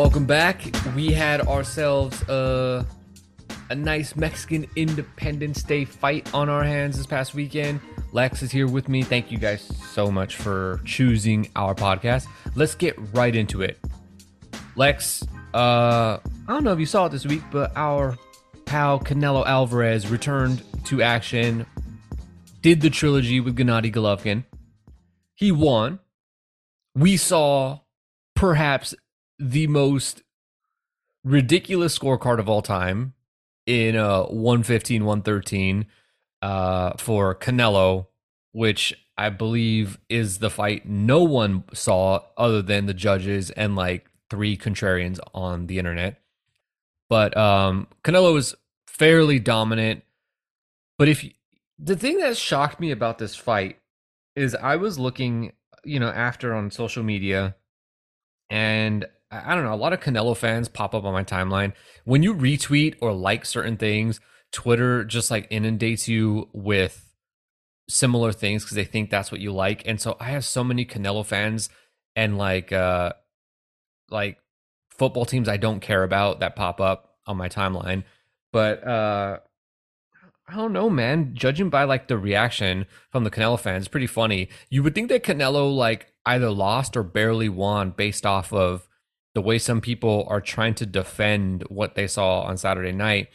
welcome back. We had ourselves a a nice Mexican Independence Day fight on our hands this past weekend. Lex is here with me. Thank you guys so much for choosing our podcast. Let's get right into it. Lex, uh, I don't know if you saw it this week, but our pal Canelo Alvarez returned to action, did the trilogy with Gennady Golovkin. He won. We saw perhaps the most ridiculous scorecard of all time in uh 115 113 uh for Canelo which I believe is the fight no one saw other than the judges and like three contrarians on the internet. But um Canelo was fairly dominant. But if the thing that shocked me about this fight is I was looking you know after on social media and I don't know, a lot of Canelo fans pop up on my timeline. When you retweet or like certain things, Twitter just like inundates you with similar things because they think that's what you like. And so I have so many Canelo fans and like uh like football teams I don't care about that pop up on my timeline. But uh I don't know, man. Judging by like the reaction from the Canelo fans, pretty funny. You would think that Canelo like either lost or barely won based off of the way some people are trying to defend what they saw on Saturday night.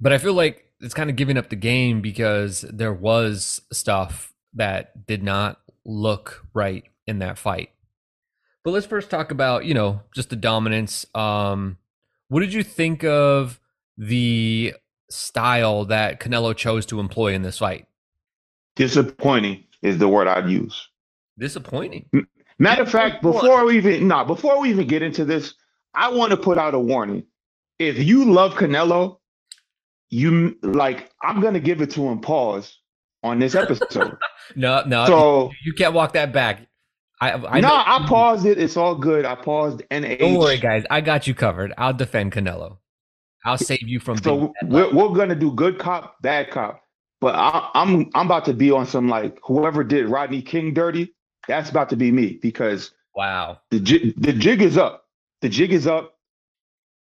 But I feel like it's kind of giving up the game because there was stuff that did not look right in that fight. But let's first talk about, you know, just the dominance. Um, what did you think of the style that Canelo chose to employ in this fight? Disappointing is the word I'd use. Disappointing. Matter of fact, before we even no, nah, before we even get into this, I want to put out a warning. If you love Canelo, you like I'm gonna give it to him pause on this episode. no, no, so you, you, can't walk that back. I, I no, I paused it. It's all good. I paused. NH. Don't worry, guys. I got you covered. I'll defend Canelo. I'll save you from. So we're, we're gonna do good cop, bad cop. But I, I'm I'm about to be on some like whoever did Rodney King dirty. That's about to be me because wow, the jig, the jig is up. The jig is up.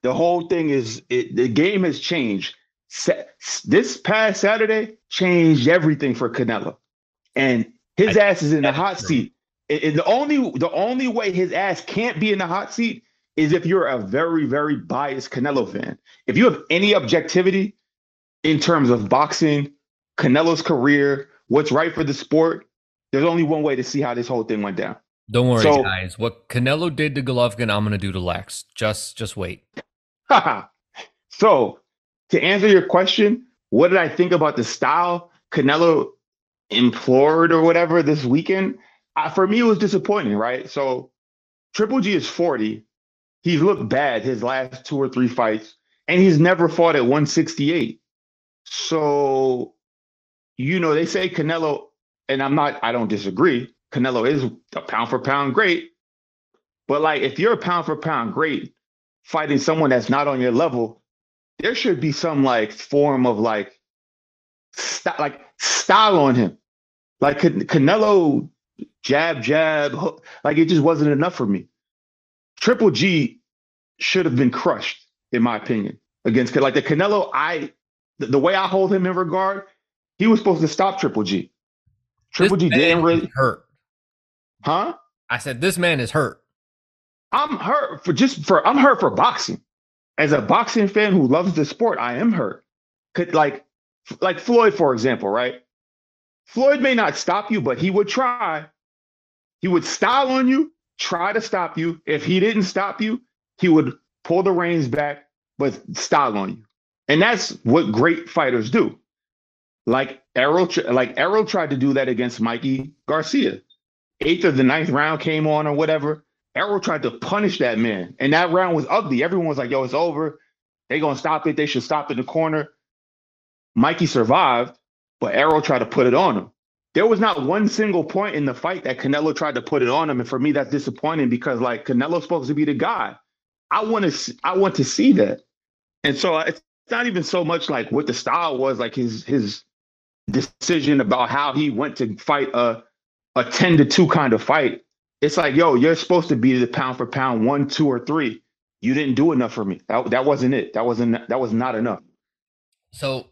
The whole thing is it, the game has changed. This past Saturday changed everything for Canelo, and his I, ass is in the hot true. seat. And the only the only way his ass can't be in the hot seat is if you're a very very biased Canelo fan. If you have any objectivity in terms of boxing, Canelo's career, what's right for the sport, there's only one way to see how this whole thing went down. Don't worry, so, guys. What Canelo did to Golovkin, I'm gonna do to Lex. Just just wait. so to answer your question, what did I think about the style Canelo implored or whatever this weekend? Uh, for me, it was disappointing, right? So Triple G is 40. He's looked bad his last two or three fights, and he's never fought at 168. So, you know, they say Canelo and I'm not, I don't disagree. Canelo is a pound for pound great. But like, if you're a pound for pound great, fighting someone that's not on your level, there should be some like form of like, st- like style on him. Like Canelo, jab, jab, hook, like it just wasn't enough for me. Triple G should have been crushed, in my opinion, against like the Canelo. I the, the way I hold him in regard, he was supposed to stop Triple G. Triple G didn't really hurt. Huh? I said this man is hurt. I'm hurt for just for I'm hurt for boxing. As a boxing fan who loves the sport, I am hurt. Could like like Floyd, for example, right? Floyd may not stop you, but he would try. He would style on you, try to stop you. If he didn't stop you, he would pull the reins back, but style on you. And that's what great fighters do. Like Errol, like Errol tried to do that against Mikey Garcia. Eighth or the ninth round came on or whatever. Errol tried to punish that man, and that round was ugly. Everyone was like, "Yo, it's over. They gonna stop it. They should stop in the corner." Mikey survived, but Errol tried to put it on him. There was not one single point in the fight that Canelo tried to put it on him, and for me, that's disappointing because like Canelo's supposed to be the guy. I want to, I want to see that, and so uh, it's not even so much like what the style was, like his his decision about how he went to fight a a 10 to 2 kind of fight. It's like, yo, you're supposed to be the pound for pound one, two, or three. you didn't do enough for me. That, that wasn't it. That wasn't that was not enough. So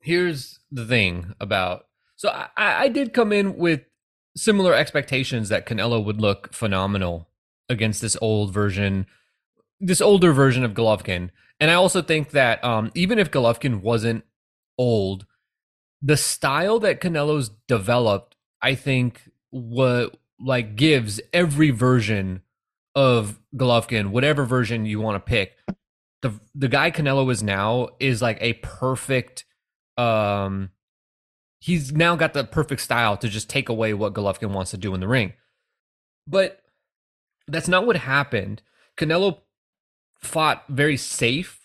here's the thing about so I, I did come in with similar expectations that Canelo would look phenomenal against this old version, this older version of Golovkin. And I also think that um, even if Golovkin wasn't old, the style that Canelo's developed, I think, what like gives every version of Golovkin, whatever version you want to pick, the the guy Canelo is now is like a perfect um he's now got the perfect style to just take away what Golovkin wants to do in the ring. But that's not what happened. Canelo fought very safe.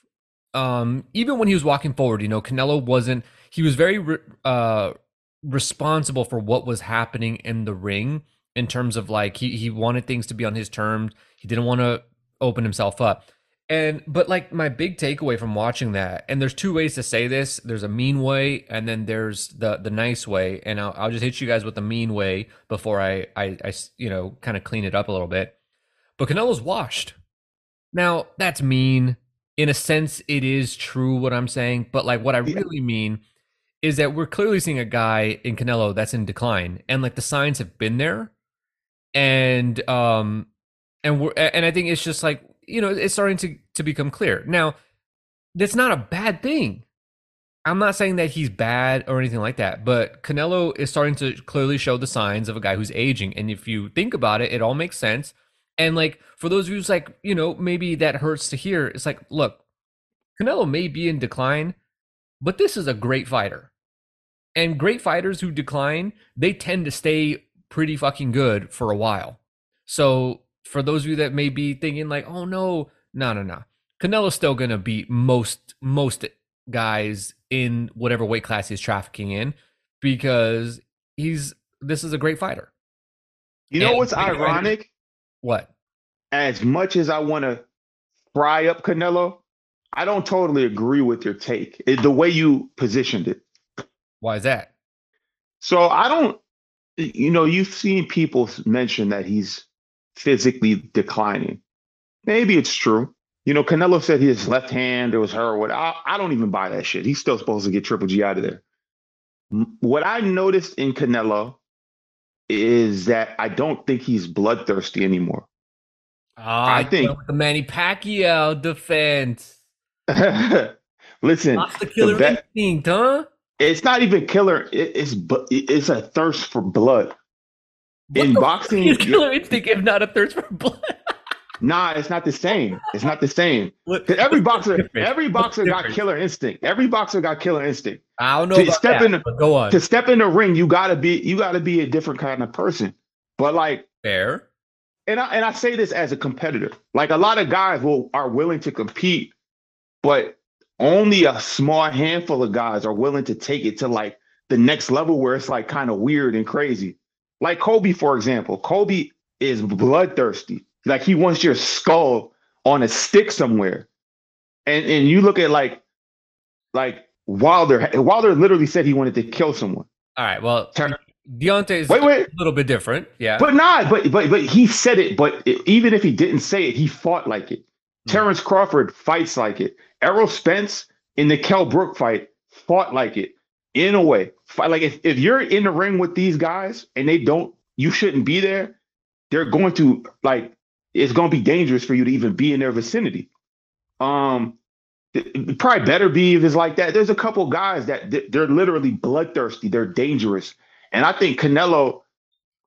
Um, even when he was walking forward, you know, Canelo wasn't. He was very re- uh, responsible for what was happening in the ring in terms of like he he wanted things to be on his terms. He didn't want to open himself up. And but like my big takeaway from watching that, and there's two ways to say this. There's a mean way, and then there's the the nice way. And I'll, I'll just hit you guys with the mean way before I I, I you know kind of clean it up a little bit. But Canelo's washed. Now that's mean in a sense. It is true what I'm saying, but like what I really mean is that we're clearly seeing a guy in Canelo that's in decline, and like the signs have been there, and um, and we're and I think it's just like you know, it's starting to to become clear. Now, that's not a bad thing. I'm not saying that he's bad or anything like that, but Canelo is starting to clearly show the signs of a guy who's aging. And if you think about it, it all makes sense. And like for those of you who's like, you know, maybe that hurts to hear, it's like, look, Canelo may be in decline, but this is a great fighter. And great fighters who decline, they tend to stay pretty fucking good for a while. So for those of you that may be thinking like, oh no, no, no, no. Canelo's still gonna beat most most guys in whatever weight class he's trafficking in because he's this is a great fighter. You know and what's ironic? What? As much as I want to fry up Canelo, I don't totally agree with your take. It, the way you positioned it. Why is that? So I don't you know, you've seen people mention that he's physically declining. Maybe it's true. You know, Canelo said his left hand, it was her. What I, I don't even buy that shit. He's still supposed to get Triple G out of there. What I noticed in Canelo is that I don't think he's bloodthirsty anymore. Oh, I think the Manny Pacquiao defense. Listen, the killer the instinct, huh? It's not even killer. It, it's it's a thirst for blood. What in boxing, is killer instinct if not a thirst for blood? nah, it's not the same. It's not the same. every boxer, every boxer got killer instinct. Every boxer got killer instinct. I don't know to step that, in the, go on. To step in the ring, you gotta be you gotta be a different kind of person. But like fair. And I and I say this as a competitor. Like a lot of guys will are willing to compete, but only a small handful of guys are willing to take it to like the next level where it's like kind of weird and crazy. Like Kobe, for example, Kobe is bloodthirsty. Like he wants your skull on a stick somewhere. And and you look at like like Wilder. Wilder literally said he wanted to kill someone. All right. Well, Deontay is wait, wait. a little bit different. Yeah. But not, but but but he said it, but it, even if he didn't say it, he fought like it. Mm. Terrence Crawford fights like it. Errol Spence in the Kell Brook fight fought like it in a way. Like if, if you're in the ring with these guys and they don't, you shouldn't be there. They're going to like it's going to be dangerous for you to even be in their vicinity. Um, probably better be if it's like that. There's a couple guys that they're literally bloodthirsty. They're dangerous, and I think Canelo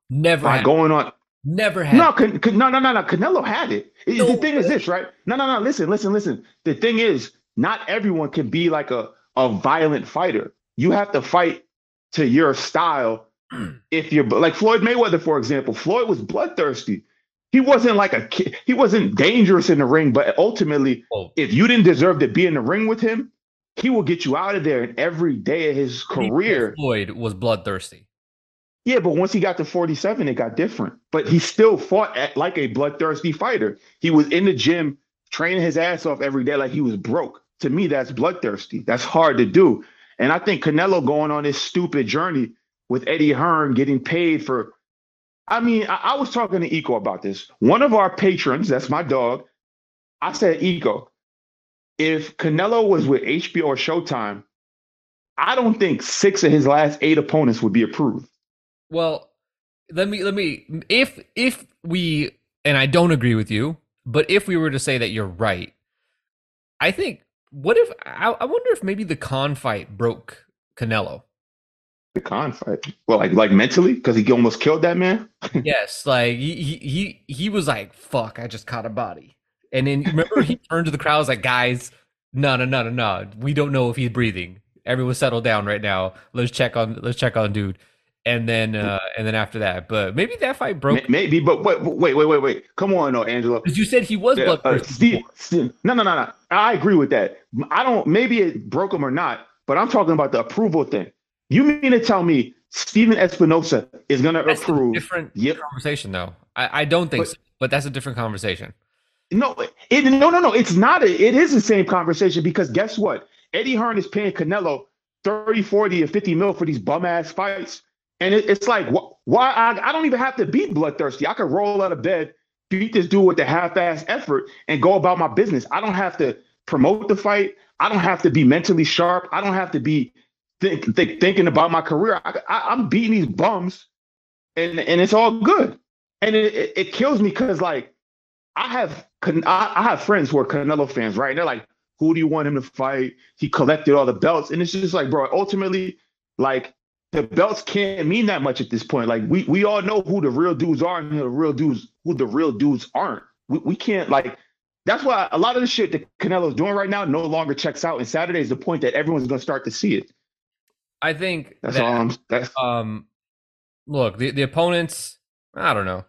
never by going on. Never had. No, can, can, no, no, no, no. Canelo had it. No, the thing is this, right? No, no, no. Listen, listen, listen. The thing is, not everyone can be like a a violent fighter you have to fight to your style. if you're like Floyd Mayweather, for example, Floyd was bloodthirsty. He wasn't like a kid. He wasn't dangerous in the ring, but ultimately, oh. if you didn't deserve to be in the ring with him, he will get you out of there. And every day of his career, Floyd was bloodthirsty. Yeah, but once he got to 47, it got different. But he still fought at, like a bloodthirsty fighter. He was in the gym training his ass off every day like he was broke. To me, that's bloodthirsty. That's hard to do. And I think Canelo going on this stupid journey with Eddie Hearn getting paid for. I mean, I, I was talking to Eco about this. One of our patrons, that's my dog, I said ego. If Canelo was with HBO or Showtime, I don't think six of his last eight opponents would be approved. Well, let me let me if if we and I don't agree with you, but if we were to say that you're right, I think what if I, I wonder if maybe the Khan fight broke Canelo. The Khan fight, well, like like mentally, because he almost killed that man. yes, like he, he he he was like, "Fuck, I just caught a body," and then remember he turned to the crowd, was like, "Guys, no, no, no, no, no, we don't know if he's breathing. Everyone settle down right now. Let's check on let's check on dude." And then uh and then after that but maybe that fight broke maybe but wait wait wait wait wait come on no angelo. Because you said he was yeah, uh, Steve, Steve, no no no no. I agree with that. I don't maybe it broke him or not but i'm talking about the approval thing. You mean to tell me Stephen Espinoza is going to approve different yep. conversation though. I, I don't think but, so but that's a different conversation. No it, no no no it's not a, it is the same conversation because guess what? Eddie hearn is paying canelo 30 40 or 50 mil for these bum ass fights and it, it's like, wh- why? I, I don't even have to be bloodthirsty. I could roll out of bed, beat this dude with a half-ass effort, and go about my business. I don't have to promote the fight. I don't have to be mentally sharp. I don't have to be think, think, thinking about my career. I, am beating these bums, and and it's all good. And it, it, it kills me because like I have I, I have friends who are Canelo fans, right? And they're like, "Who do you want him to fight?" He collected all the belts, and it's just like, bro. Ultimately, like the belts can't mean that much at this point. Like we we all know who the real dudes are and who the real dudes who the real dudes aren't. We we can't like that's why a lot of the shit that Canelo's doing right now no longer checks out. And Saturday is the point that everyone's gonna start to see it. I think that's that, all I'm that's um look, the, the opponents, I don't know.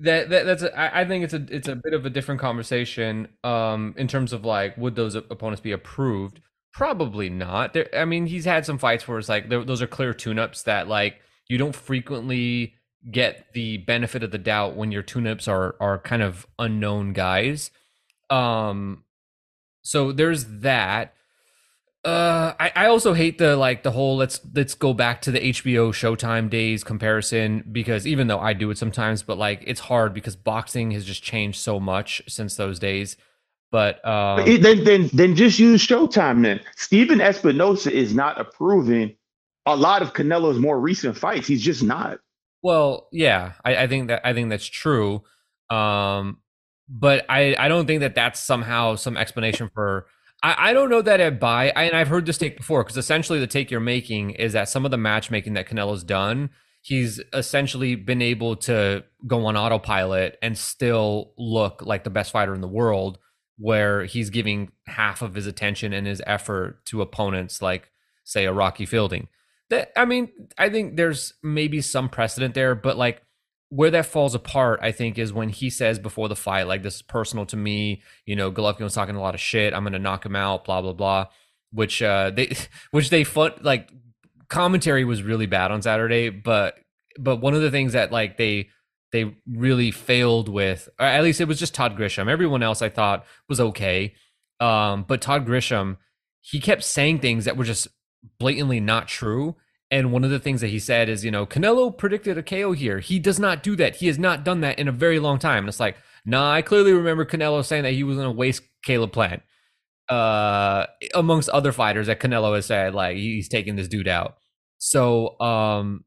That, that that's a, I, I think it's a it's a bit of a different conversation um in terms of like would those opponents be approved Probably not. There, I mean, he's had some fights where it's like those are clear tune-ups that like you don't frequently get the benefit of the doubt when your tune-ups are are kind of unknown guys. Um, so there's that. Uh, I, I also hate the like the whole let's let's go back to the HBO Showtime days comparison because even though I do it sometimes, but like it's hard because boxing has just changed so much since those days. But um, then, then, then just use Showtime. Then Stephen Espinoza is not approving a lot of Canelo's more recent fights. He's just not. Well, yeah, I, I think that I think that's true. Um, but I I don't think that that's somehow some explanation for. I, I don't know that I buy, I, and I've heard this take before because essentially the take you're making is that some of the matchmaking that Canelo's done, he's essentially been able to go on autopilot and still look like the best fighter in the world where he's giving half of his attention and his effort to opponents like say a Rocky Fielding. That I mean, I think there's maybe some precedent there, but like where that falls apart, I think, is when he says before the fight, like this is personal to me. You know, Golovkin was talking a lot of shit. I'm gonna knock him out. Blah blah blah. Which uh they, which they fun like commentary was really bad on Saturday, but but one of the things that like they they really failed with, or at least it was just Todd Grisham. Everyone else I thought was okay. Um, but Todd Grisham, he kept saying things that were just blatantly not true. And one of the things that he said is, you know, Canelo predicted a KO here. He does not do that. He has not done that in a very long time. And it's like, nah, I clearly remember Canelo saying that he was going to waste Caleb Plant. Uh, amongst other fighters that Canelo has said, like, he's taking this dude out. So, um,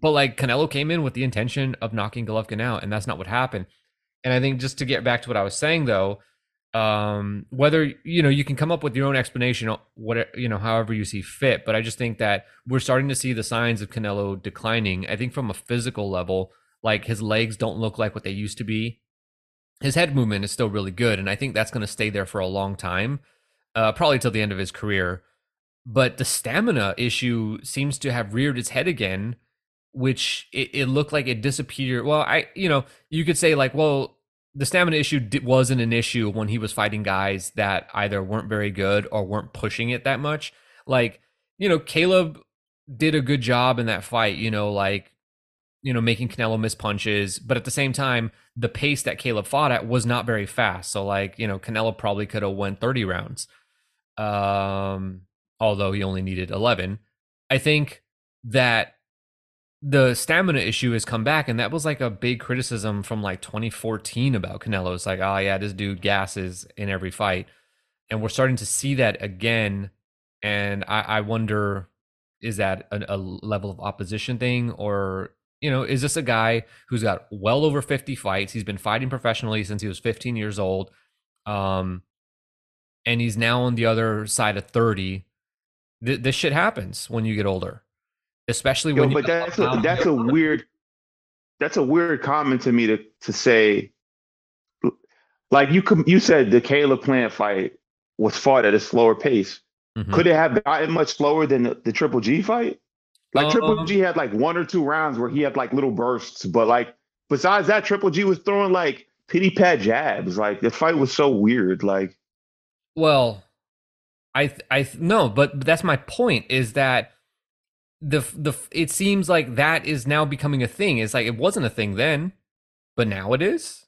but like Canelo came in with the intention of knocking Golovkin out, and that's not what happened. And I think just to get back to what I was saying though, um, whether you know you can come up with your own explanation, what you know, however you see fit. But I just think that we're starting to see the signs of Canelo declining. I think from a physical level, like his legs don't look like what they used to be. His head movement is still really good, and I think that's going to stay there for a long time, uh, probably till the end of his career. But the stamina issue seems to have reared its head again which it, it, looked like it disappeared. Well, I, you know, you could say like, well, the stamina issue wasn't an issue when he was fighting guys that either weren't very good or weren't pushing it that much. Like, you know, Caleb did a good job in that fight, you know, like, you know, making Canelo miss punches. But at the same time, the pace that Caleb fought at was not very fast. So like, you know, Canelo probably could have won 30 rounds. Um, although he only needed 11. I think that the stamina issue has come back, and that was like a big criticism from like 2014 about Canelo. It's like, oh yeah, this dude gasses in every fight, and we're starting to see that again. And I, I wonder, is that a, a level of opposition thing, or you know, is this a guy who's got well over 50 fights? He's been fighting professionally since he was 15 years old. Um, and he's now on the other side of 30. Th- this shit happens when you get older, especially when. Yo, but that's a, that's a weird, that's a weird comment to me to to say. Like you could, you said the Caleb Plant fight was fought at a slower pace. Mm-hmm. Could it have gotten much slower than the, the Triple G fight? Like Triple um, G had like one or two rounds where he had like little bursts, but like besides that, Triple G was throwing like pity pat jabs. Like the fight was so weird. Like, well, I I no, but that's my point. Is that the the it seems like that is now becoming a thing. It's like it wasn't a thing then, but now it is.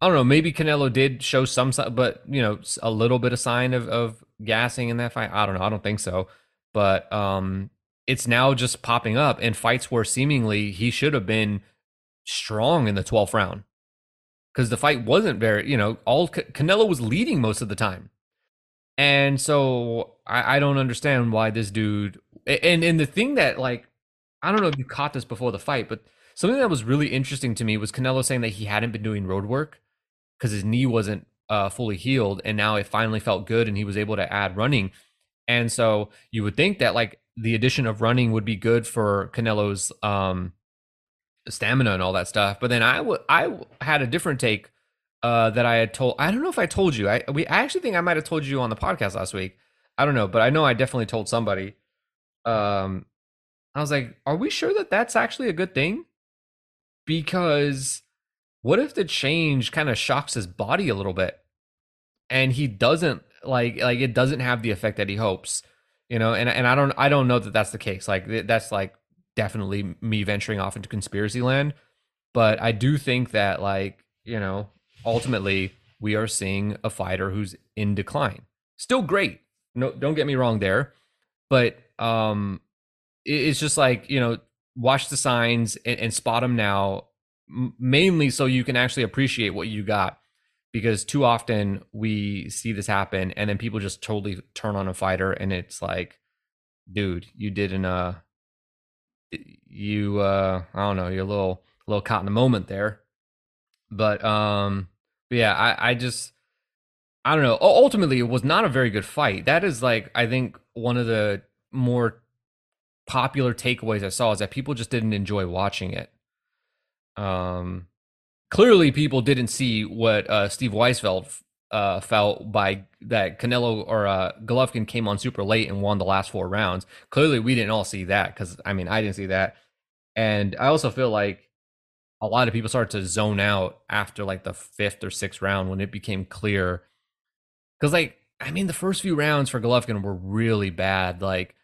I don't know. Maybe Canelo did show some, but you know, a little bit of sign of of gassing in that fight. I don't know. I don't think so. But um, it's now just popping up in fights where seemingly he should have been strong in the 12th round because the fight wasn't very, you know, all Canelo was leading most of the time. And so I, I don't understand why this dude and and the thing that like I don't know if you caught this before the fight, but something that was really interesting to me was Canelo saying that he hadn't been doing road work because his knee wasn't uh, fully healed, and now it finally felt good, and he was able to add running. And so you would think that like the addition of running would be good for Canelo's um, stamina and all that stuff. But then I, w- I w- had a different take uh, that I had told. I don't know if I told you. I we I actually think I might have told you on the podcast last week. I don't know, but I know I definitely told somebody. Um, I was like, "Are we sure that that's actually a good thing?" Because what if the change kind of shocks his body a little bit, and he doesn't like like it doesn't have the effect that he hopes you know and and i don't i don't know that that's the case like that's like definitely me venturing off into conspiracy land but i do think that like you know ultimately we are seeing a fighter who's in decline still great no don't get me wrong there but um it's just like you know watch the signs and, and spot them now mainly so you can actually appreciate what you got because too often we see this happen and then people just totally turn on a fighter and it's like dude you didn't uh you uh i don't know you're a little a little caught in the moment there. But um but yeah i i just i don't know ultimately it was not a very good fight. That is like i think one of the more popular takeaways i saw is that people just didn't enjoy watching it um clearly people didn't see what uh, Steve Weisfeld uh, felt by that Canelo or uh, Golovkin came on super late and won the last four rounds. Clearly, we didn't all see that because I mean I didn't see that, and I also feel like a lot of people started to zone out after like the fifth or sixth round when it became clear. Because like I mean the first few rounds for Golovkin were really bad. Like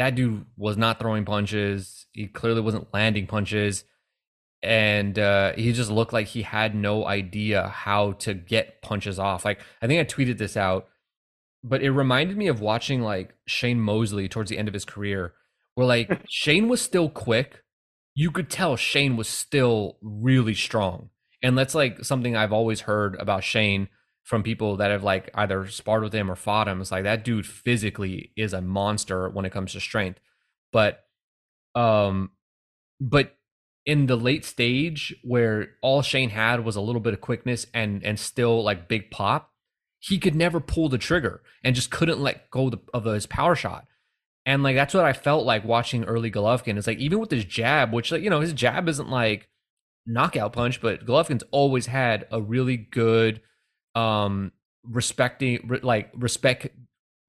that dude was not throwing punches. He clearly wasn't landing punches and uh, he just looked like he had no idea how to get punches off. Like I think I tweeted this out, but it reminded me of watching like Shane Mosley towards the end of his career, where like Shane was still quick. You could tell Shane was still really strong, and that's like something I've always heard about Shane from people that have like either sparred with him or fought him. It's like that dude physically is a monster when it comes to strength, but um, but in the late stage where all Shane had was a little bit of quickness and and still like big pop, he could never pull the trigger and just couldn't let go of his power shot. And like that's what I felt like watching early Golovkin. It's like even with his jab, which like you know his jab isn't like knockout punch, but Golovkin's always had a really good um respecting like respect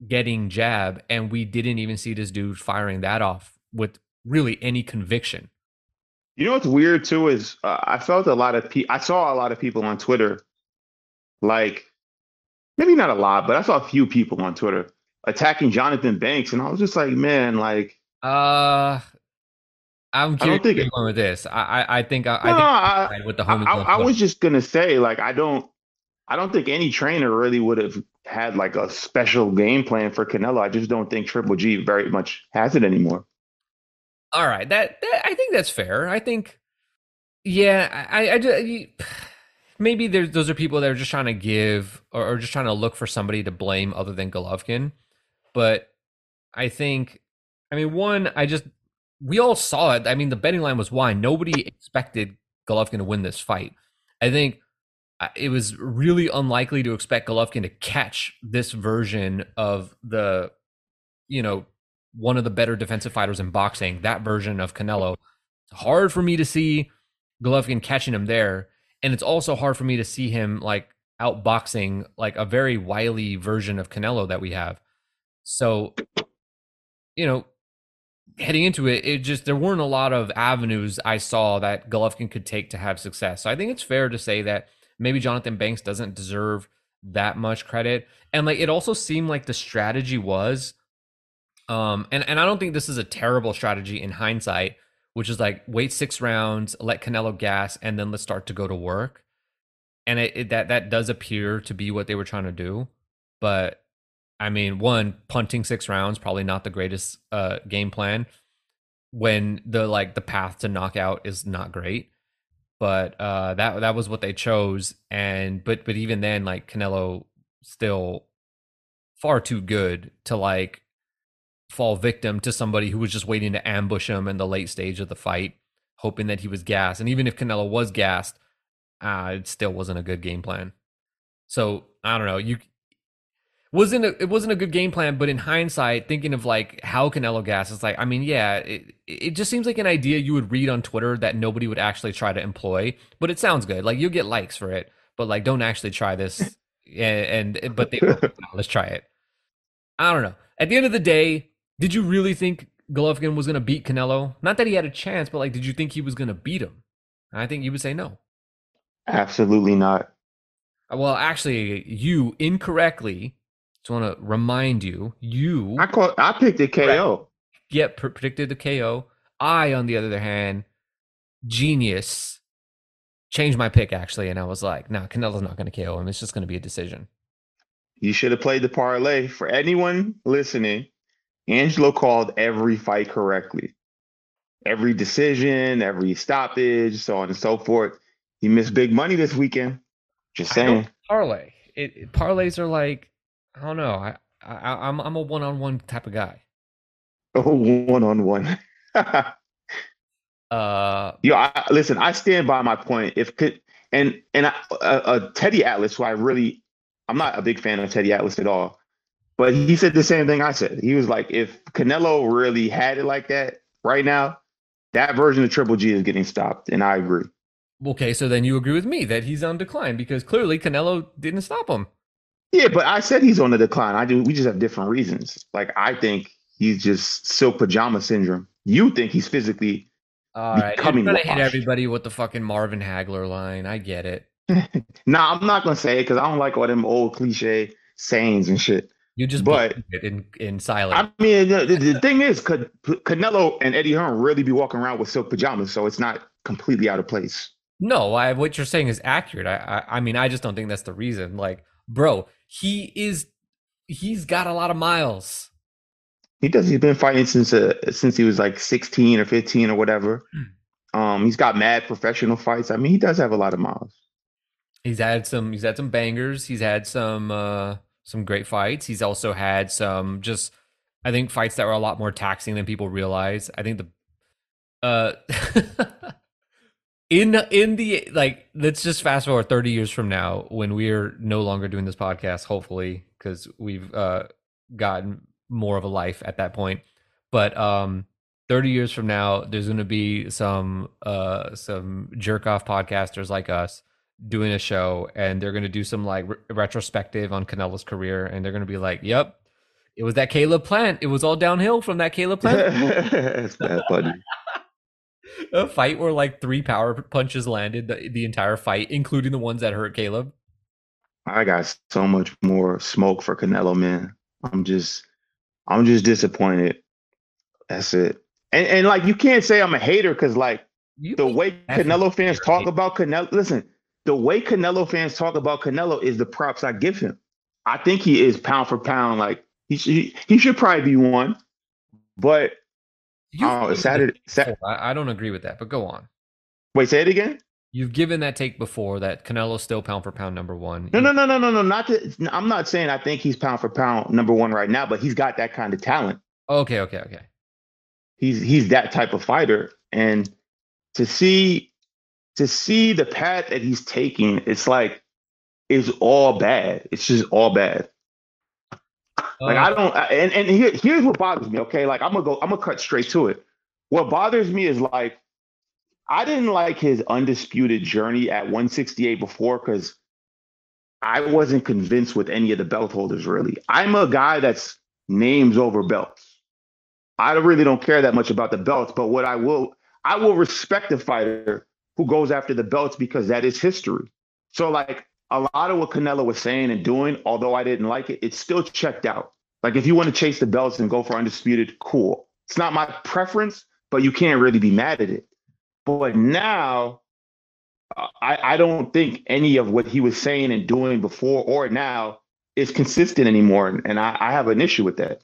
getting jab and we didn't even see this dude firing that off with really any conviction you know what's weird too is uh, I felt a lot of people. I saw a lot of people on Twitter, like maybe not a lot, but I saw a few people on Twitter attacking Jonathan Banks, and I was just like, man, like, uh, I'm curious I don't think it, with this. I I, I think I, no, I think I, with the homie. I, I was just gonna say, like, I don't, I don't think any trainer really would have had like a special game plan for Canelo. I just don't think Triple G very much has it anymore. All right, that, that I think that's fair. I think, yeah, I, I, I maybe those are people that are just trying to give or, or just trying to look for somebody to blame other than Golovkin. But I think, I mean, one, I just we all saw it. I mean, the betting line was wide. Nobody expected Golovkin to win this fight. I think it was really unlikely to expect Golovkin to catch this version of the, you know, one of the better defensive fighters in boxing. That version of Canelo. It's hard for me to see Golovkin catching him there, and it's also hard for me to see him like outboxing like a very wily version of Canelo that we have. So, you know, heading into it, it just there weren't a lot of avenues I saw that Golovkin could take to have success. So I think it's fair to say that maybe Jonathan Banks doesn't deserve that much credit. And like it also seemed like the strategy was um and and I don't think this is a terrible strategy in hindsight, which is like wait 6 rounds, let Canelo gas and then let's start to go to work. And it, it that that does appear to be what they were trying to do. But I mean, one punting six rounds probably not the greatest uh, game plan when the like the path to knockout is not great. But uh, that that was what they chose, and but but even then, like Canelo still far too good to like fall victim to somebody who was just waiting to ambush him in the late stage of the fight, hoping that he was gassed. And even if Canelo was gassed, uh, it still wasn't a good game plan. So I don't know. You wasn't a, it wasn't a good game plan, but in hindsight, thinking of like how Canelo gas is like, I mean, yeah, it, it just seems like an idea you would read on Twitter that nobody would actually try to employ, but it sounds good. Like you'll get likes for it, but like don't actually try this. and, and but they let's try it. I don't know. At the end of the day, did you really think Golovkin was going to beat Canelo? Not that he had a chance, but like, did you think he was going to beat him? I think you would say no. Absolutely not. Well, actually, you incorrectly just want to remind you, you I call I picked a KO. Yep, predicted the KO. I, on the other hand, genius, changed my pick actually, and I was like, "No, nah, Canelo's not going to KO him. It's just going to be a decision." You should have played the parlay. For anyone listening, Angelo called every fight correctly, every decision, every stoppage, so on and so forth. He missed big money this weekend. Just saying. Parlay. It, it, parlays are like I don't know. I, I I'm I'm a one on one type of guy. Oh, one on one. Uh, yo, I, listen. I stand by my point. If could and and I, uh, Teddy Atlas, who I really, I'm not a big fan of Teddy Atlas at all, but he said the same thing I said. He was like, if Canelo really had it like that right now, that version of Triple G is getting stopped, and I agree. Okay, so then you agree with me that he's on decline because clearly Canelo didn't stop him. Yeah, but I said he's on the decline. I do. We just have different reasons. Like I think he's just silk pajama syndrome. You think he's physically all right. Becoming You're gonna hit everybody with the fucking Marvin Hagler line. I get it. nah, I'm not gonna say it because I don't like all them old cliche sayings and shit. You just but in in silence. I mean, the, the, the thing is, could Canelo and Eddie Hearn really be walking around with silk pajamas? So it's not completely out of place. No, I, what you're saying is accurate. I, I I mean, I just don't think that's the reason. Like, bro, he is he's got a lot of miles. He does. He's been fighting since uh, since he was like 16 or 15 or whatever. Hmm. Um, he's got mad professional fights. I mean, he does have a lot of miles. He's had some. He's had some bangers. He's had some uh, some great fights. He's also had some just, I think, fights that were a lot more taxing than people realize. I think the, uh, in in the like let's just fast forward 30 years from now when we're no longer doing this podcast hopefully because we've uh gotten more of a life at that point. But um 30 years from now there's going to be some uh some jerk off podcasters like us doing a show and they're going to do some like re- retrospective on Canelo's career and they're going to be like yep it was that Caleb Plant. It was all downhill from that Caleb Plant. It's that funny a fight where like three power punches landed the, the entire fight, including the ones that hurt Caleb. I got so much more smoke for Canelo, man. I'm just, I'm just disappointed. That's it. And and like you can't say I'm a hater because like you the way Canelo fans talk about Canelo. Listen, the way Canelo fans talk about Canelo is the props I give him. I think he is pound for pound. Like he should, he should probably be one, but Oh, Saturday. Sat- I, I don't agree with that, but go on. Wait, say it again. You've given that take before that Canelo's still pound for pound number one. No, no, no, no, no, no. Not to, I'm not saying I think he's pound for pound number one right now, but he's got that kind of talent. Okay, okay, okay. He's he's that type of fighter, and to see to see the path that he's taking, it's like it's all bad. It's just all bad. Like I uh, don't, and and here, here's what bothers me. Okay, like I'm gonna go, I'm gonna cut straight to it. What bothers me is like I didn't like his undisputed journey at 168 before because I wasn't convinced with any of the belt holders. Really, I'm a guy that's names over belts. I really don't care that much about the belts, but what I will, I will respect the fighter who goes after the belts because that is history. So like a lot of what Canelo was saying and doing, although I didn't like it, it's still checked out. Like if you want to chase the belts and go for undisputed, cool. It's not my preference, but you can't really be mad at it. But now, I, I don't think any of what he was saying and doing before or now is consistent anymore, and I, I have an issue with that.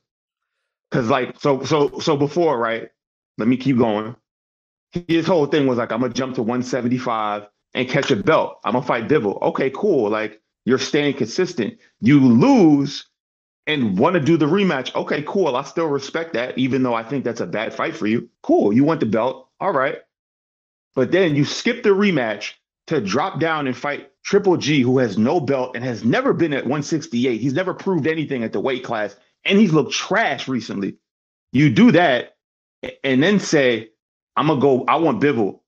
Cause like so so so before, right? Let me keep going. His whole thing was like, I'm gonna jump to 175 and catch a belt. I'm gonna fight Bivol. Okay, cool. Like you're staying consistent. You lose and want to do the rematch. Okay, cool. I still respect that, even though I think that's a bad fight for you. Cool. You want the belt. All right. But then you skip the rematch to drop down and fight Triple G, who has no belt and has never been at 168. He's never proved anything at the weight class, and he's looked trash recently. You do that and then say, I'm gonna go, I want Bivol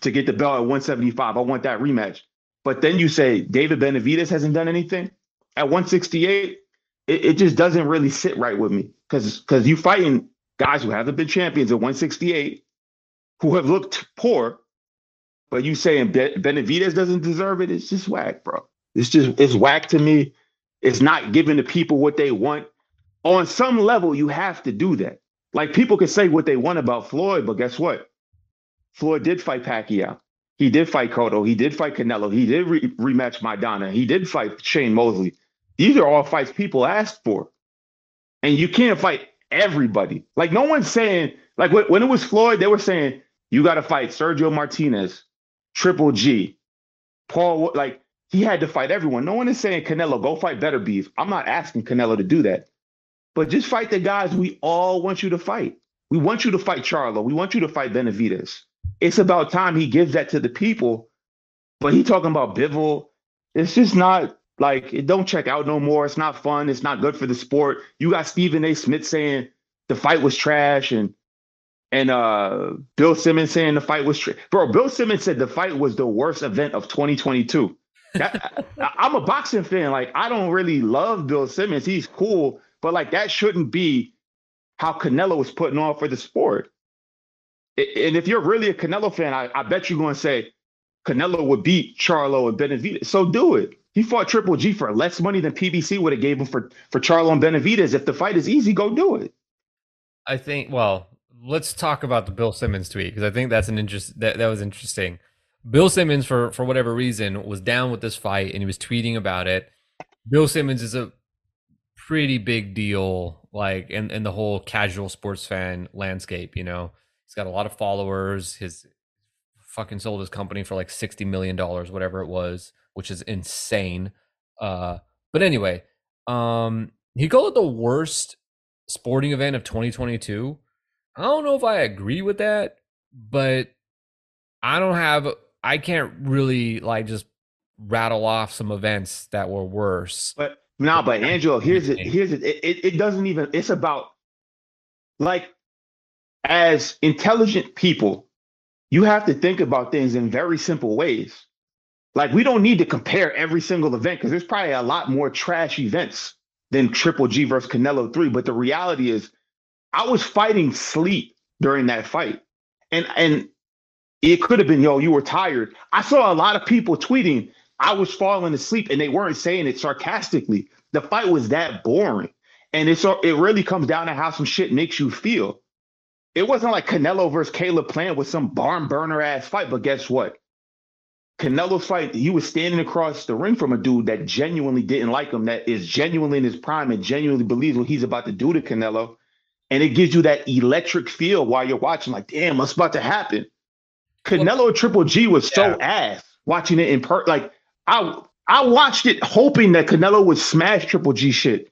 to get the belt at 175. I want that rematch. But then you say David Benavidez hasn't done anything at 168. It, it just doesn't really sit right with me because because you fighting guys who haven't been champions at 168 who have looked poor, but you saying Be- Benavidez doesn't deserve it. It's just whack, bro. It's just it's whack to me. It's not giving the people what they want. On some level, you have to do that. Like people can say what they want about Floyd, but guess what? Floyd did fight Pacquiao. He did fight Cotto. He did fight Canelo. He did re- rematch Maidana. He did fight Shane Mosley. These are all fights people asked for. And you can't fight everybody. Like no one's saying, like when it was Floyd, they were saying, you got to fight Sergio Martinez, Triple G, Paul. Like he had to fight everyone. No one is saying Canelo, go fight Beterbiev. I'm not asking Canelo to do that. But just fight the guys we all want you to fight. We want you to fight Charlo. We want you to fight Benavidez it's about time he gives that to the people. But he talking about Bivol. It's just not like it don't check out no more. It's not fun. It's not good for the sport. You got Stephen A. Smith saying the fight was trash and and uh Bill Simmons saying the fight was trash. Bro, Bill Simmons said the fight was the worst event of 2022. That, I'm a boxing fan. Like I don't really love Bill Simmons. He's cool, but like that shouldn't be how Canelo was putting on for the sport and if you're really a Canelo fan, I, I bet you're going to say Canelo would beat Charlo and Benavidez. So do it. He fought Triple G for less money than PBC would have gave him for for Charlo and Benavidez. If the fight is easy, go do it. I think. Well, let's talk about the Bill Simmons tweet because I think that's an interest. That that was interesting. Bill Simmons, for for whatever reason, was down with this fight and he was tweeting about it. Bill Simmons is a pretty big deal, like in in the whole casual sports fan landscape. You know, He's got a lot of followers. His fucking sold his company for like sixty million dollars, whatever it was, which is insane. Uh, but anyway, um, he called it the worst sporting event of 2022. I don't know if I agree with that, but I don't have. I can't really like just rattle off some events that were worse. But no, nah, but Angelo, here's it. Here's it. It, it doesn't even. It's about like as intelligent people, you have to think about things in very simple ways. Like we don't need to compare every single event because there's probably a lot more trash events than Triple G versus Canelo 3. But the reality is, I was fighting sleep during that fight. And and it could have been, yo, you were tired. I saw a lot of people tweeting, I was falling asleep, and they weren't saying it sarcastically. The fight was that boring. And it's it really comes down to how some shit makes you feel it wasn't like Canelo versus Caleb Plant with some barn burner ass fight. But guess what? Canelo's fight, he was standing across the ring from a dude that genuinely didn't like him, that is genuinely in his prime and genuinely believes what he's about to do to Canelo. and it gives you that electric feel while you're watching. Like, damn, what's about to happen? Canelo well, Triple G was so ass watching it in per like I I watched it hoping that Canelo would smash Triple G shit.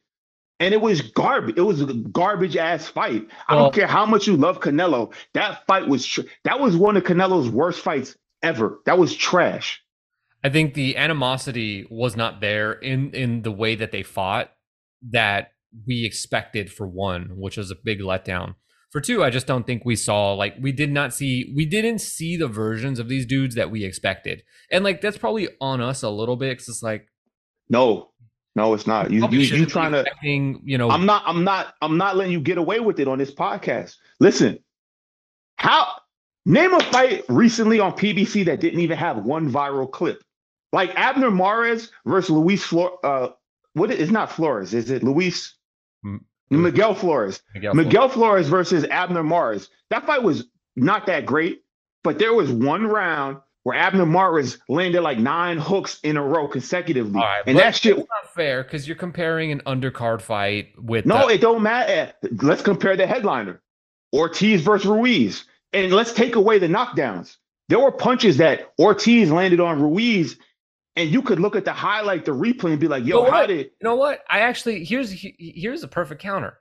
And it was garbage. It was a garbage ass fight. I don't care how much you love Canelo. That fight was tr- that was one of Canelo's worst fights ever. That was trash. I think the animosity was not there in in the way that they fought that we expected for one, which was a big letdown. For two, I just don't think we saw like we did not see we didn't see the versions of these dudes that we expected, and like that's probably on us a little bit because it's like no, no, it's not. You you, you trying to you know? I'm not. I'm not. I'm not letting you get away with it on this podcast. Listen, how name a fight recently on PBC that didn't even have one viral clip, like Abner Mares versus Luis Flor. Uh, what is not Flores? Is it Luis? Miguel Flores. Miguel, Miguel Flores. versus Abner Mares. That fight was not that great, but there was one round where Abner Mares landed like nine hooks in a row consecutively. and that shit not fair because you're comparing an undercard fight with No, the- it don't matter. Let's compare the headliner. Ortiz versus Ruiz. And let's take away the knockdowns. There were punches that Ortiz landed on Ruiz and you could look at the highlight, the replay, and be like, "Yo, you know how did?" You know what? I actually here's here's a perfect counter.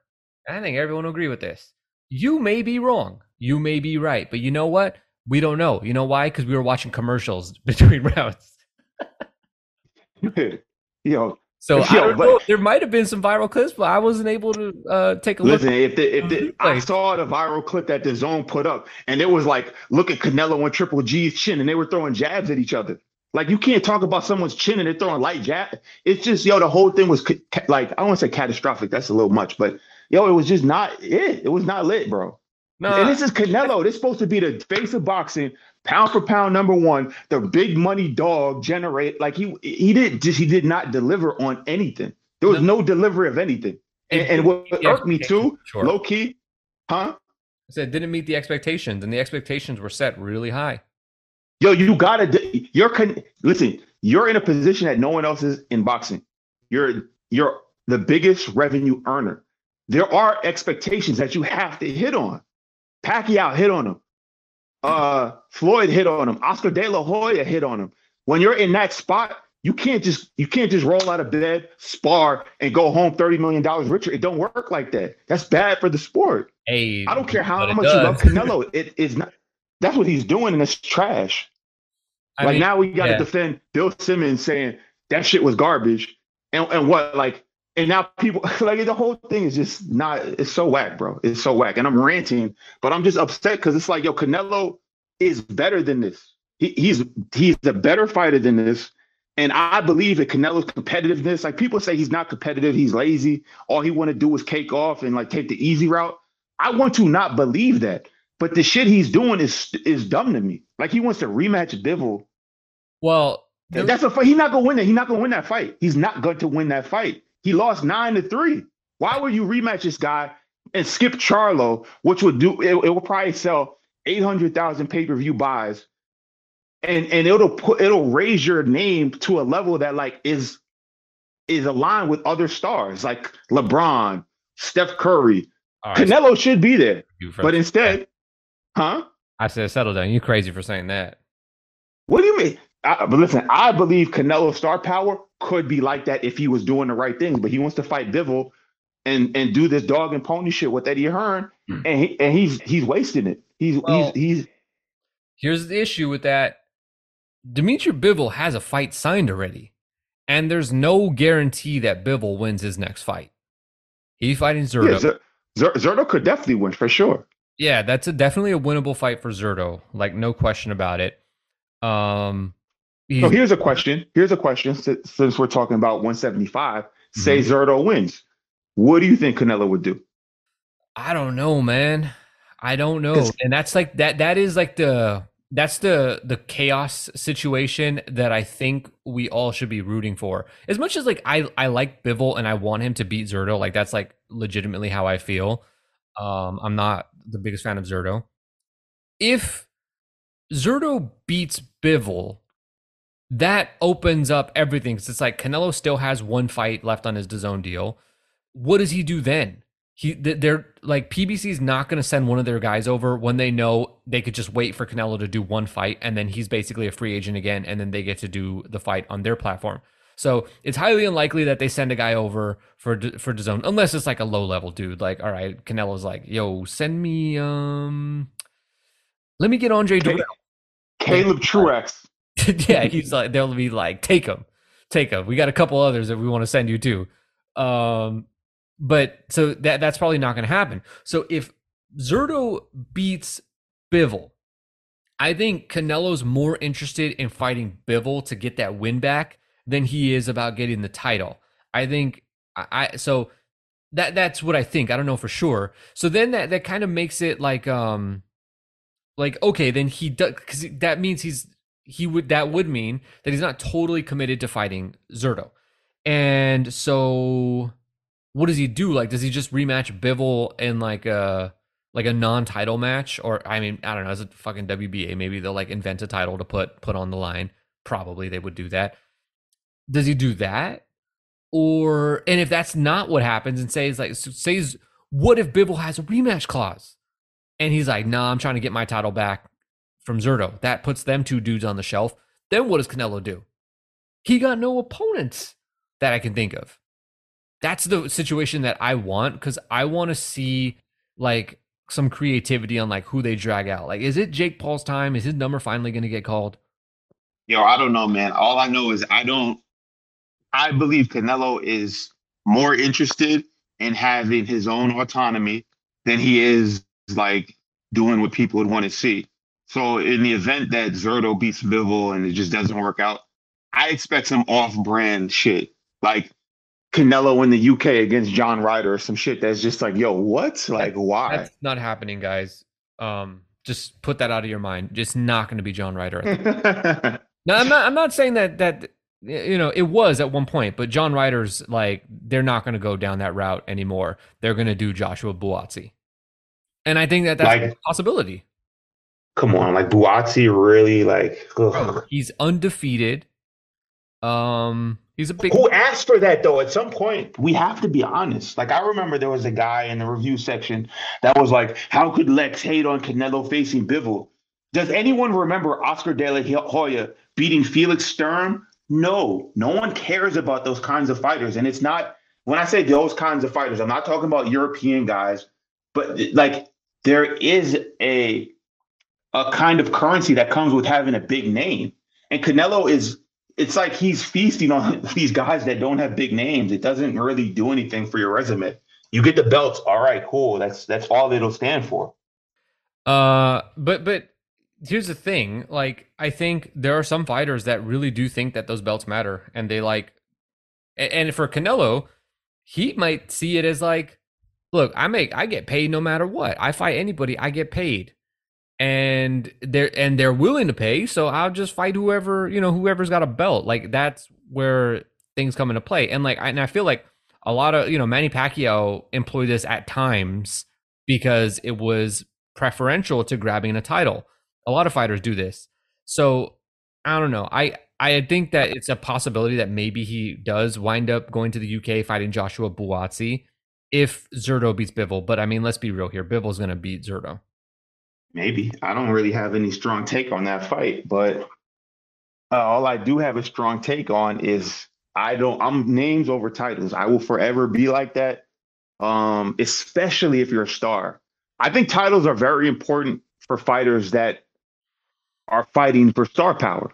I think everyone will agree with this. You may be wrong. You may be right, but you know what? We don't know. You know why? Because we were watching commercials between rounds. Yo, so Yo, but. There might have been some viral clips, but I wasn't able to uh, take a look. Listen, if the, if the, I saw the viral clip that the zone put up, and it was like, look at Canelo and Triple G's chin, and they were throwing jabs at each other. Like you can't talk about someone's chin and they're throwing light jab. It's just yo, the whole thing was ca- like I don't want to say catastrophic. That's a little much, but yo, it was just not it. It was not lit, bro. No, and this is Canelo. This is supposed to be the face of boxing, pound for pound number one, the big money dog. Generate like he he did just he did not deliver on anything. There was no, no delivery of anything. And, and what irked me too, sure. low key, huh? I said didn't meet the expectations, and the expectations were set really high. Yo, you gotta. You're con- listen. You're in a position that no one else is in boxing. You're you're the biggest revenue earner. There are expectations that you have to hit on. Pacquiao hit on him. Uh, Floyd hit on him. Oscar De La Hoya hit on him. When you're in that spot, you can't just you can't just roll out of bed, spar, and go home thirty million dollars richer. It don't work like that. That's bad for the sport. Hey, I don't care how much does. you love Canelo. it is not. That's what he's doing, and it's trash. I like mean, now we got to yeah. defend Bill Simmons saying that shit was garbage, and and what like, and now people like the whole thing is just not. It's so whack, bro. It's so whack, and I'm ranting, but I'm just upset because it's like yo, Canelo is better than this. He, he's he's a better fighter than this. And I believe that Canelo's competitiveness, like people say he's not competitive, he's lazy. All he want to do is cake off and like take the easy route. I want to not believe that. But the shit he's doing is is dumb to me. Like he wants to rematch Bivol. Well, that's a fight. He's not gonna win that. He's not gonna win that fight. He's not going to win that fight. He lost nine to three. Why would you rematch this guy and skip Charlo, which would do it, it will probably sell 800,000 pay-per-view buys. And and it'll put it'll raise your name to a level that like is is aligned with other stars like LeBron, Steph Curry. Right. Canelo should be there. But instead, Huh? I said, settle down. You crazy for saying that. What do you mean? I, but listen, I believe Canelo star power could be like that if he was doing the right things, but he wants to fight Bivol and and do this dog and pony shit with Eddie Hearn, hmm. and he and he's he's wasting it. He's well, he's he's. Here's the issue with that. Dimitri Bivol has a fight signed already, and there's no guarantee that Bivol wins his next fight. He fighting Zurdo. Yeah, Z- Zurdo could definitely win for sure. Yeah, that's a definitely a winnable fight for Zurdo. Like no question about it. Um So here's a question. Here's a question since, we're talking about 175. Say mm-hmm. Zurdo wins. What do you think Canelo would do? I don't know, man. I don't know. And that's like that that is like the that's the the chaos situation that I think we all should be rooting for. As much as like I I like Bivol and I want him to beat Zurdo, like that's like legitimately how I feel. Um I'm not the biggest fan of Zurdo. If Zurdo beats Bivol, that opens up everything. Cause it's like Canelo still has one fight left on his DAZN deal. What does he do then? he they're like PBC's not going to send one of their guys over when they know they could just wait for Canelo to do one fight and then he's basically a free agent again and then they get to do the fight on their platform. So it's highly unlikely that they send a guy over for for DAZN unless it's like a low level dude. Like, all right, Canelo's like, yo, send me um, let me get Andre Caleb, Caleb Truax. yeah, he's like, they'll be like, take him, take him. We got a couple others that we want to send you to. Um, but so that that's probably not going to happen. So if Zurdo beats Bivol, I think Canelo's more interested in fighting Bivol to get that win back than he is about getting the title. I think I, I so that that's what I think. I don't know for sure. So then that that kind of makes it like um like okay, then he does because that means he's he would that would mean that he's not totally committed to fighting Zurdo. And so what does he do? Like, does he just rematch Bivol in like a like a non-title match? Or I mean, I don't know. As a fucking WBA, maybe they'll like invent a title to put put on the line. Probably they would do that. Does he do that? Or and if that's not what happens, and says like says, what if Bivol has a rematch clause? And he's like, nah, I'm trying to get my title back from Zurdo. That puts them two dudes on the shelf. Then what does Canelo do? He got no opponents that I can think of. That's the situation that I want because I want to see like some creativity on like who they drag out. Like, is it Jake Paul's time? Is his number finally going to get called? Yo, I don't know, man. All I know is I don't. I believe Canelo is more interested in having his own autonomy than he is like doing what people would want to see. So in the event that Zurdo beats Bivol and it just doesn't work out, I expect some off-brand shit. Like Canelo in the UK against John Ryder or some shit that's just like, yo, what? Like, why? That's not happening, guys. Um, just put that out of your mind. Just not going to be John Ryder. no, I'm not. I'm not saying that that you know it was at one point, but John Ryder's like they're not going to go down that route anymore. They're going to do Joshua Buatsi, and I think that that's like, a possibility. Come on, like Buatsi really like Bro, he's undefeated. Um, He's a big. Who asked for that though? At some point, we have to be honest. Like I remember there was a guy in the review section that was like, "How could Lex hate on Canelo facing Bivol?" Does anyone remember Oscar De La Hoya beating Felix Sturm? No, no one cares about those kinds of fighters, and it's not. When I say those kinds of fighters, I'm not talking about European guys, but like there is a a kind of currency that comes with having a big name, and Canelo is it's like he's feasting on these guys that don't have big names. It doesn't really do anything for your resume. You get the belts, all right, cool. That's that's all it'll stand for. Uh, but but here's the thing. Like, I think there are some fighters that really do think that those belts matter, and they like. And for Canelo, he might see it as like, look, I make I get paid no matter what. I fight anybody, I get paid and they're and they're willing to pay so i'll just fight whoever you know whoever's got a belt. Like that's where things come into play. And like and i feel like a lot of you know manny pacquiao employed this at times because it was preferential to grabbing a title. A lot of fighters do this. So i don't know. I i think that it's a possibility that maybe he does wind up going to the uk fighting joshua buatsi if zurdo beats bivol but i mean let's be real here. Bivol's going to beat zurdo Maybe I don't really have any strong take on that fight, but uh, all I do have a strong take on is I don't. I'm names over titles. I will forever be like that. Um, especially if you're a star. I think titles are very important for fighters that are fighting for star power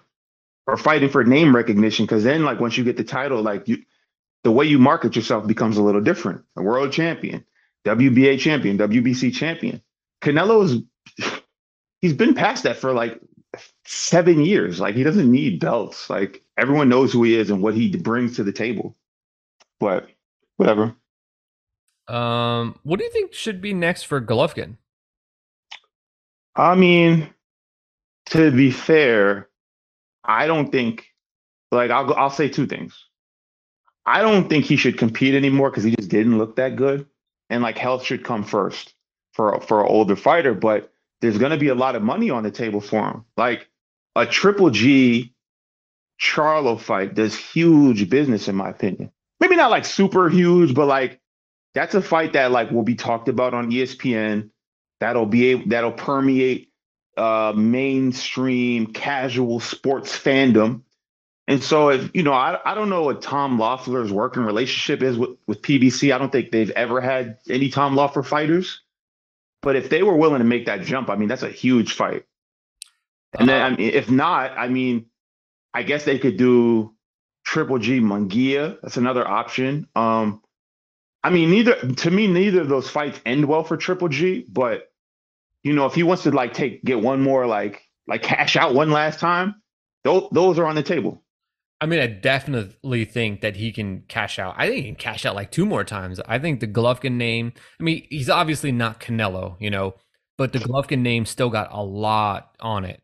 or fighting for name recognition. Because then, like once you get the title, like you, the way you market yourself becomes a little different. A world champion, WBA champion, WBC champion. Canelo's he's been past that for like seven years. Like he doesn't need belts. Like everyone knows who he is and what he brings to the table. But whatever. Um, what do you think should be next for Golovkin? I mean, to be fair, I don't think like I'll I'll say two things. I don't think he should compete anymore because he just didn't look that good, and like health should come first for for an older fighter. But there's going to be a lot of money on the table for him. Like a Triple G Charlo fight does huge business, in my opinion. Maybe not like super huge, but like that's a fight that like will be talked about on ESPN. That'll be able, that'll permeate uh, mainstream casual sports fandom. And so, if you know, I, I don't know what Tom Loeffler's working relationship is with, with PBC. I don't think they've ever had any Tom Loeffler fighters. But if they were willing to make that jump, I mean, that's a huge fight. And then, I mean, if not, I mean, I guess they could do Triple G Munguia. That's another option. Um, I mean, neither to me, neither of those fights end well for Triple G. But you know, if he wants to like take get one more like like cash out one last time, those those are on the table. I mean, I definitely think that he can cash out. I think he can cash out like two more times. I think the Golovkin name. I mean, he's obviously not Canelo, you know, but the Golovkin name still got a lot on it.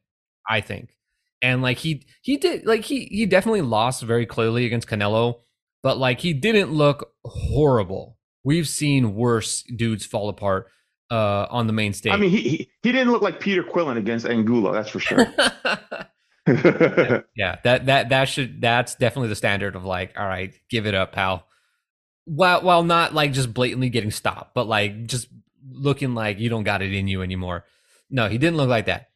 I think, and like he he did like he he definitely lost very clearly against Canelo, but like he didn't look horrible. We've seen worse dudes fall apart uh on the main stage. I mean, he he, he didn't look like Peter Quillin against Angulo, that's for sure. yeah, that that that should that's definitely the standard of like, all right, give it up, pal. While while not like just blatantly getting stopped, but like just looking like you don't got it in you anymore. No, he didn't look like that.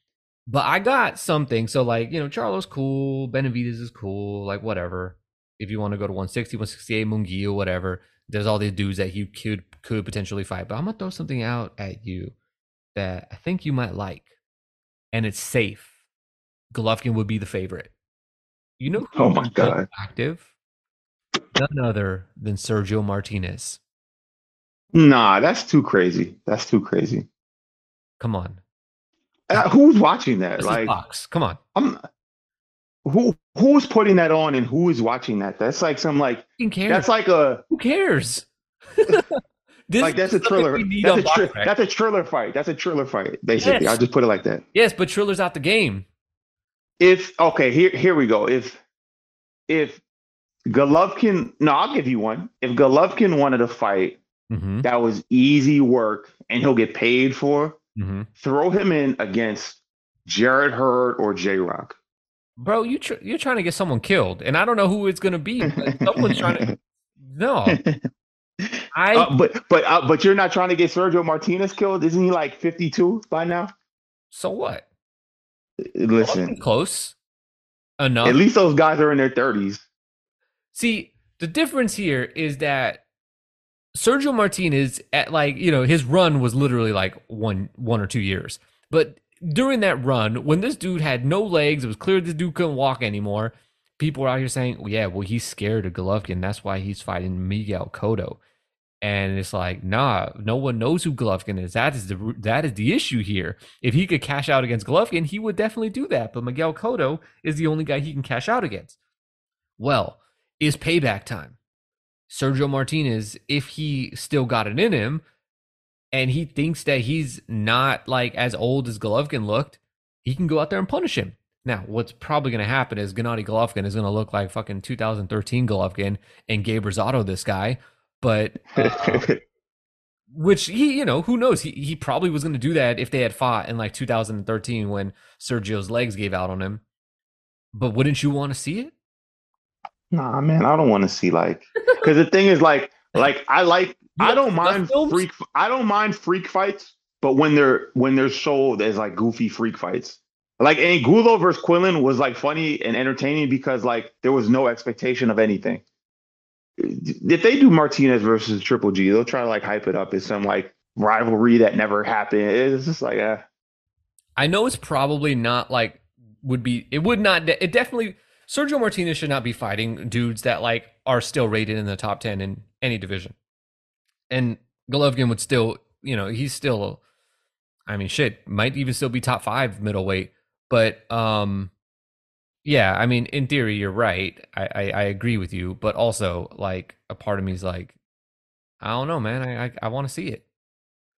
But I got something. So like, you know, Charlo's cool, Benavidez is cool, like whatever. If you want to go to 160, 168, Munguia, whatever. There's all these dudes that he could could potentially fight. But I'm gonna throw something out at you that I think you might like. And it's safe. Golovkin would be the favorite. You know oh my god. Active? None other than Sergio Martinez. Nah, that's too crazy. That's too crazy. Come on. Uh, who's watching that? This like, box. Come on. I'm, who who's putting that on and who is watching that? That's like some like Who cares? that's like a Who cares? This like that's a thriller. That's a, tri- that's a thriller fight. That's a thriller fight. Basically, Yes. I'll just put it like that. Yes, but Triller's out the game. If okay, here here we go. If if Golovkin, no, I'll give you one. If Golovkin wanted to fight Mm-hmm. that was easy work and he'll get paid for, Mm-hmm. throw him in against Jarrett Hurd or J Rock. Bro, you tr- you're trying to get someone killed, and I don't know who it's gonna be. but Someone's trying to. No, I Uh, but but uh, but you're not trying to get Sergio Martinez killed, isn't he like 52 by now? so what? Uh, listen, close enough. at least those guys are in their 30s. See, the difference here is that Sergio Martinez at like, you know, his run was literally like one one or two years. But during that run, when this dude had no legs, it was clear this dude couldn't walk anymore. People were out here saying, well, yeah, well, he's scared of Golovkin. That's why he's fighting Miguel Cotto. And it's like, nah, no one knows who Golovkin is. That is the that is the issue here. If he could cash out against Golovkin, he would definitely do that. But Miguel Cotto is the only guy he can cash out against. Well, is payback time. Sergio Martinez, if he still got it in him, and he thinks that he's not like as old as Golovkin looked, he can go out there and punish him. Now, what's probably going to happen is Gennady Golovkin is going to look like fucking 2013 Golovkin and Gabe Rosado, this guy. But uh, which he, you know, who knows? He he probably was going to do that if they had fought in like 2013 when Sergio's legs gave out on him. But wouldn't you want to see it? nah, man, I don't want to see like because the thing is like like I like I don't mind freak I don't mind freak fights, but when they're when they're sold as like goofy freak fights. Like Angulo versus Quillin was like funny and entertaining because like there was no expectation of anything. If they do Martinez versus Triple G, they'll try to like hype it up as some like rivalry that never happened. It's just like uh I know it's probably not like would be it would not it definitely Sergio Martinez should not be fighting dudes that like are still rated in the top 10 in any division. And Golovkin would still, you know, he's still I mean shit, might even still be top 5 middleweight, but um yeah, I mean in theory you're right. I I, I agree with you, but also like a part of me is like I don't know, man. I I, I want to see it.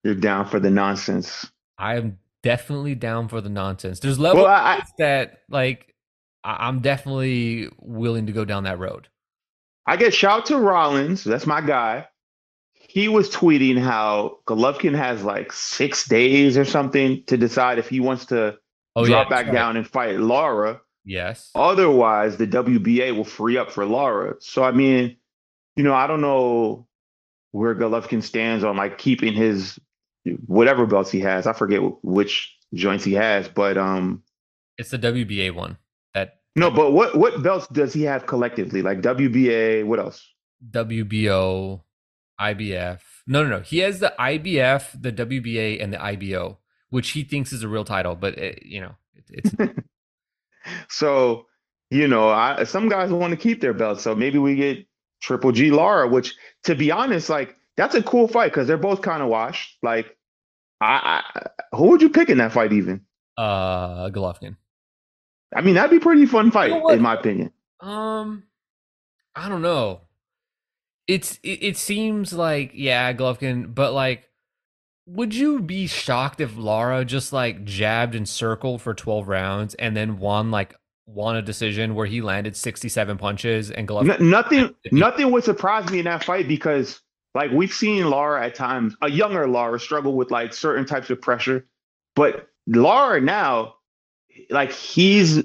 you're down for the nonsense. I am definitely down for the nonsense. There's levels Well, I, that like I- I'm definitely willing to go down that road. I get shout to Rollins. That's my guy. He was tweeting how Golovkin has like six days or something to decide if he wants to Oh drop yeah, back right. down and fight Lara. Yes. Otherwise, the WBA will free up for Lara. So I mean, you know, I don't know where Golovkin stands on like keeping his whatever belts he has. I forget which joints he has, but um, it's the WBA one. That no, but what what belts does he have collectively? Like WBA, what else? WBO, IBF. No, no, no. He has the IBF, the WBA, and the IBO, which he thinks is a real title, but it, you know, it, it's. so, you know, I, some guys want to keep their belts, so maybe we get Triple G Lara, which, to be honest, like that's a cool fight because they're both kind of washed. Like, I, I, who would you pick in that fight? Even uh, Golovkin. I mean, that'd be pretty fun fight, you know in my opinion. Um, I don't know it's it, it seems like yeah, Golovkin, but like would you be shocked if Lara just like jabbed and circled for 12 rounds and then won like won a decision where he landed 67 punches and Golovkin N- nothing nothing would surprise me in that fight because like we've seen Lara at times a younger Lara struggle with like certain types of pressure but Lara now like he's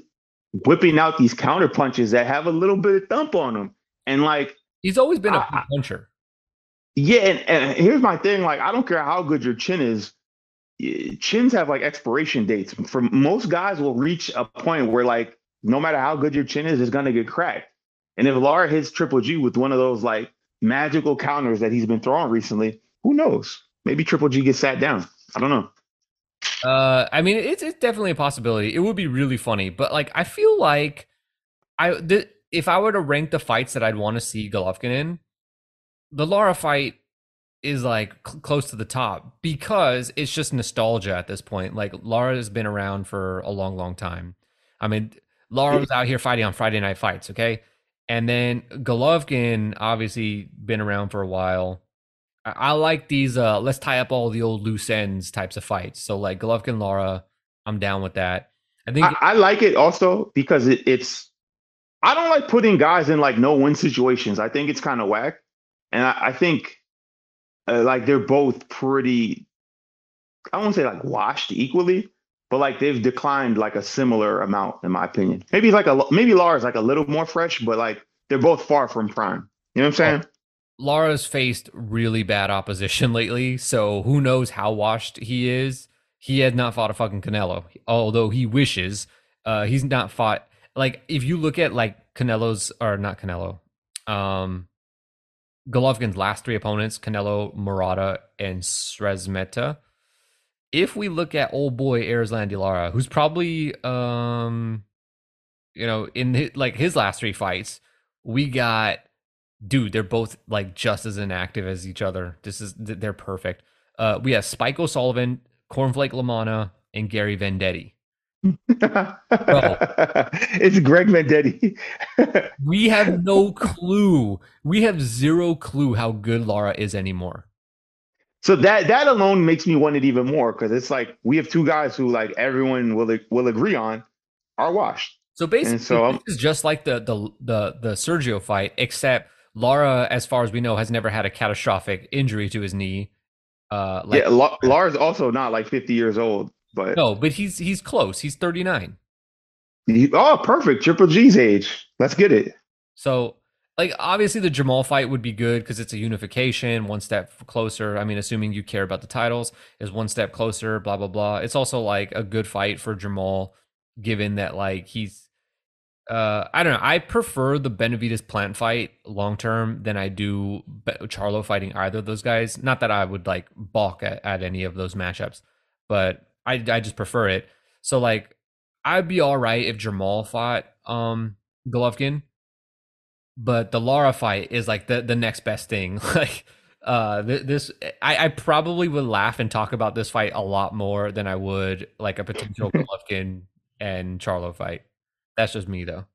whipping out these counter punches that have a little bit of thump on them and like He's always been a I, puncher. Yeah, and, and here's my thing: like, I don't care how good your chin is. Chins have like expiration dates. For most guys, will reach a point where like no matter how good your chin is, it's gonna get cracked. And if Lara hits Triple G with one of those like magical counters that he's been throwing recently, who knows? Maybe Triple G gets sat down. I don't know. Uh, I mean, it's it's definitely a possibility. It would be really funny, but like I feel like I if I were to rank the fights that I'd want to see Golovkin in, the Lara fight is like cl- close to the top because it's just nostalgia at this point. Like Lara has been around for a long, long time. I mean, Lara was out here fighting on Friday night fights, okay? And then Golovkin obviously been around for a while. I, I like these uh let's tie up all the old loose ends types of fights. So like Golovkin Lara, I'm down with that. I think I, I like it also because it, it's I don't like putting guys in like no win situations. I think it's kind of whack, and I, I think uh, like they're both pretty. I won't say like washed equally, but like they've declined like a similar amount in my opinion. Maybe like a maybe Lara's like a little more fresh, but like they're both far from prime. You know what I'm saying? Lara's faced really bad opposition lately, so who knows how washed he is. He had not fought a fucking Canelo, although he wishes. Uh, he's not fought like if you look at like Canelo's or not Canelo, um, Golovkin's last three opponents, Canelo, Murata, and Szeremeta. If we look at old boy Erislandy Lara, who's probably um, you know, in his, like his last three fights, we got dude, they're both like just as inactive as each other. This is they're perfect. Uh, we have Spike O'Sullivan, Cornflake LaManna, and Gary Vendetti it's Greg Vendetti. we have no clue. We have zero clue how good Lara is anymore. So that that alone makes me want it even more because it's like we have two guys who like everyone will will agree on are washed. So basically, so this is just like the the the the Sergio fight, except Lara, as far as we know, has never had a catastrophic injury to his knee. Uh, like, yeah, La- Lara's also not like 50 years old. But no, but he's he's close. He's 39. He, oh, perfect. Triple G's age. Let's get it. So, like, obviously, the Jamal fight would be good because it's a unification, one step closer. I mean, assuming you care about the titles, is one step closer. Blah blah blah. It's also like a good fight for Jamal, given that like he's. Uh, I don't know. I prefer the Benavidez Plant fight long term than I do Charlo fighting either of those guys. Not that I would like balk at, at any of those matchups, but I I just prefer it. So like I'd be all right if Jamal fought um Golovkin, but the Lara fight is like the the next best thing. like uh this I, I probably would laugh and talk about this fight a lot more than I would like a potential Golovkin and Charlo fight. That's just me though.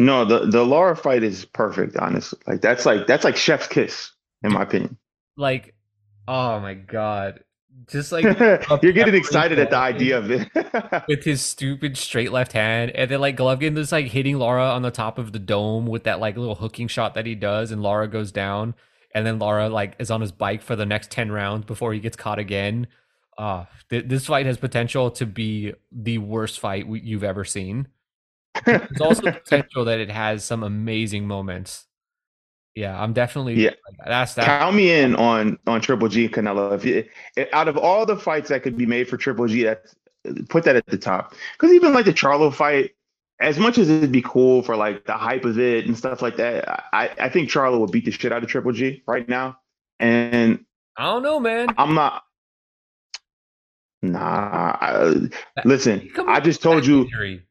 No, the the Lara fight is perfect, honestly. Like that's like that's like chef's kiss, in my opinion. Like, oh my god just like you're getting excited at the idea of it. With his stupid straight left hand and then like Golovkin is like hitting Lara on the top of the dome with that like little hooking shot that he does and Lara goes down and then Lara like is on his bike for the next 10 rounds before he gets caught again. Uh th- this fight has potential to be the worst fight we- you've ever seen. There's also potential that it has some amazing moments Yeah, I'm definitely. Yeah. that's that. Count me in on on Triple G and Canelo. If you, out of all the fights that could be made for Triple G, that's put that at the top. Because even like the Charlo fight, as much as it'd be cool for like the hype of it and stuff like that, I I think Charlo would beat the shit out of Triple G right now. And I don't know, man. I'm not. Nah, I, listen. I just told you injury.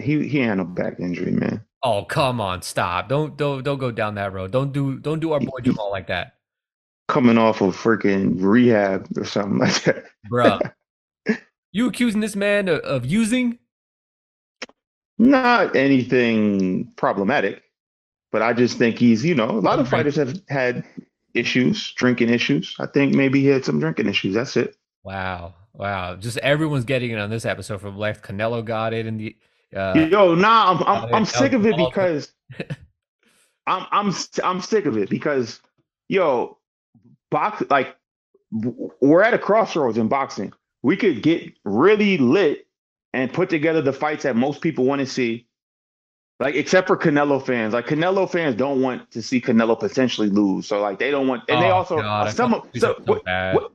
he he had no back injury, man. Oh come on, stop! Don't don't don't go down that road. Don't do don't do our boy Jamal like that, Coming off of freaking rehab or something like that. bruh. you accusing this man of, of using? Not anything problematic, but I just think he's, you know, a lot of fighters have had issues, drinking issues. I think maybe he had some drinking issues. That's it. Wow, wow! Just everyone's getting it on this episode from left. Canelo got it in the. Uh, Yo, nah, I'm I'm, I'm sick of it because I'm I'm I'm sick of it because yo, box like we're at a crossroads in boxing. We could get really lit and put together the fights that most people want to see. Like except for Canelo fans, like Canelo fans don't want to see Canelo potentially lose. So like they don't want, and they oh, also God, some of so, so what- what-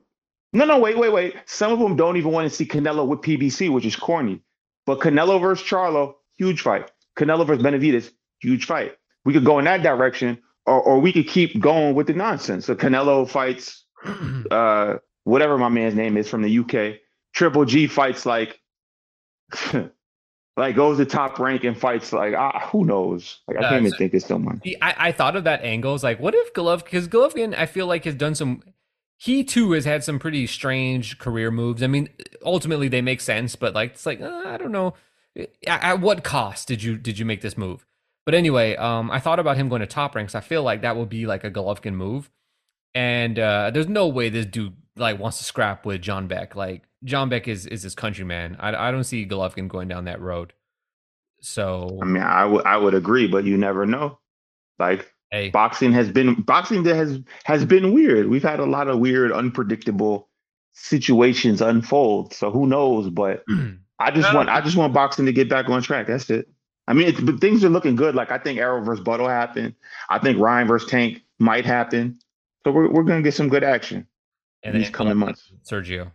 no, no, wait, wait, wait. Some of them don't even want to see Canelo with PBC, which is corny. But Canelo versus Charlo, huge fight. Canelo versus Benavidez, huge fight. We could go in that direction, or or we could keep going with the nonsense. So Canelo fights uh whatever my man's name is from the UK. Triple G fights like like goes to top rank and fights like ah, who knows? Like I can't even so- think of someone. I, I thought of that angle. It's like, what if Golovkin? Because Golovkin, I feel like has done some. He too has had some pretty strange career moves. I mean, ultimately they make sense, but like it's like uh, I don't know. At, at what cost did you did you make this move? But anyway, um, I thought about him going to top ranks. I feel like that would be like a Golovkin move, and uh, there's no way this dude like wants to scrap with Janibek. Like Janibek is is his countryman. I I don't see Golovkin going down that road. So I mean, I would I would agree, but you never know. Like hey, boxing has been boxing that has has been weird. We've had a lot of weird, unpredictable situations unfold. So who knows? But I just No. want I just want boxing to get back on track. That's it. I mean, it's, but things are looking good. Like I think Arrow versus Buttle happened. I think Ryan versus Tank might happen. So we're we're gonna get some good action and these coming months. Sergio.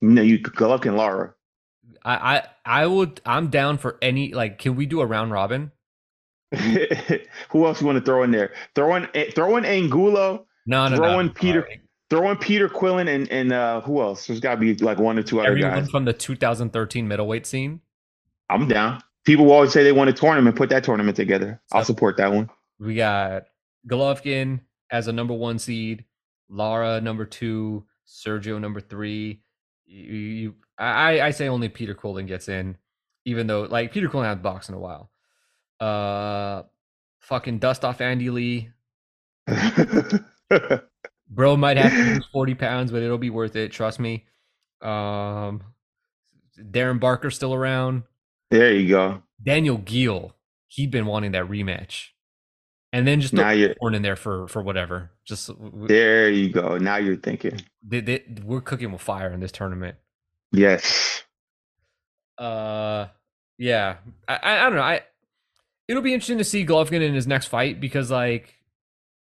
No, you Golovkin and Lara. I, I I would I'm down for any like can we do a round robin? who else you want to throw in there? Throwing throwing Angulo. No, no, Throw no. Peter- Alright. Throw in Peter Quillin and and uh, who else? There's got to be like one or two other Everyone guys. from the 2013 middleweight scene. I'm down. People will always say they want a tournament. Put that tournament together. I'll support that one. We got Golovkin as a number one seed, Lara number two, Sergio number three. You, you I I say only Peter Quillin gets in, even though like Peter Quillin hasn't boxed in a while. Uh, fucking dust off Andy Lee. Bro might have to lose 40 pounds, but it'll be worth it. Trust me. Um, Darren Barker still around. there you go. Daniel Geale, he'd been wanting that rematch. And then just Now you're Horn in there for for whatever. Just there. You go. Now you're thinking. they, they, we're cooking with fire in this tournament. Yes. Uh, yeah, I, I I don't know. I it'll be interesting to see Golovkin in his next fight because like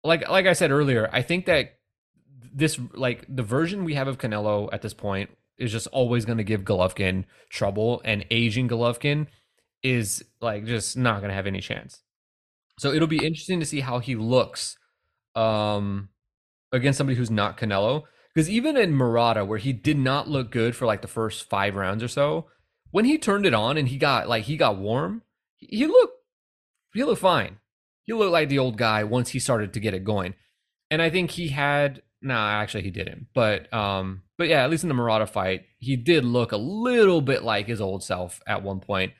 like like I said earlier, I think that this like the version we have of Canelo at this point is just always going to give Golovkin trouble, and aging Golovkin is like just not going to have any chance. So it'll be interesting to see how he looks um against somebody who's not Canelo because even in Murata where he did not look good for like the first 5 rounds or so, when he turned it on and he got like he got warm, he looked he looked fine. He looked like the old guy once he started to get it going. And I think he had nah, actually he didn't. But um but yeah, at least in the Murata fight, he did look a little bit like his old self at one point.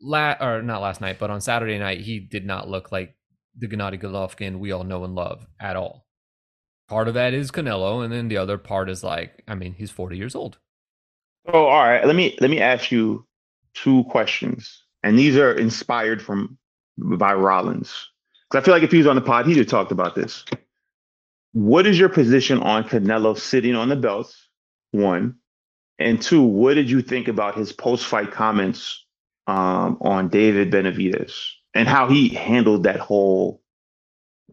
La- or not last night, but on Saturday night, he did not look like the Gennady Golovkin we all know and love at all. Part of that is Canelo, and then the other part is like, I mean, he's 40 years old. Oh, all right. Let me let me ask you two questions, and these are inspired from by Rollins. Because I feel like if he was on the pod, he'd have talked about this. What is your position on Canelo sitting on the belts? One, and two. What did you think about his post-fight comments um, on David Benavidez and how he handled that whole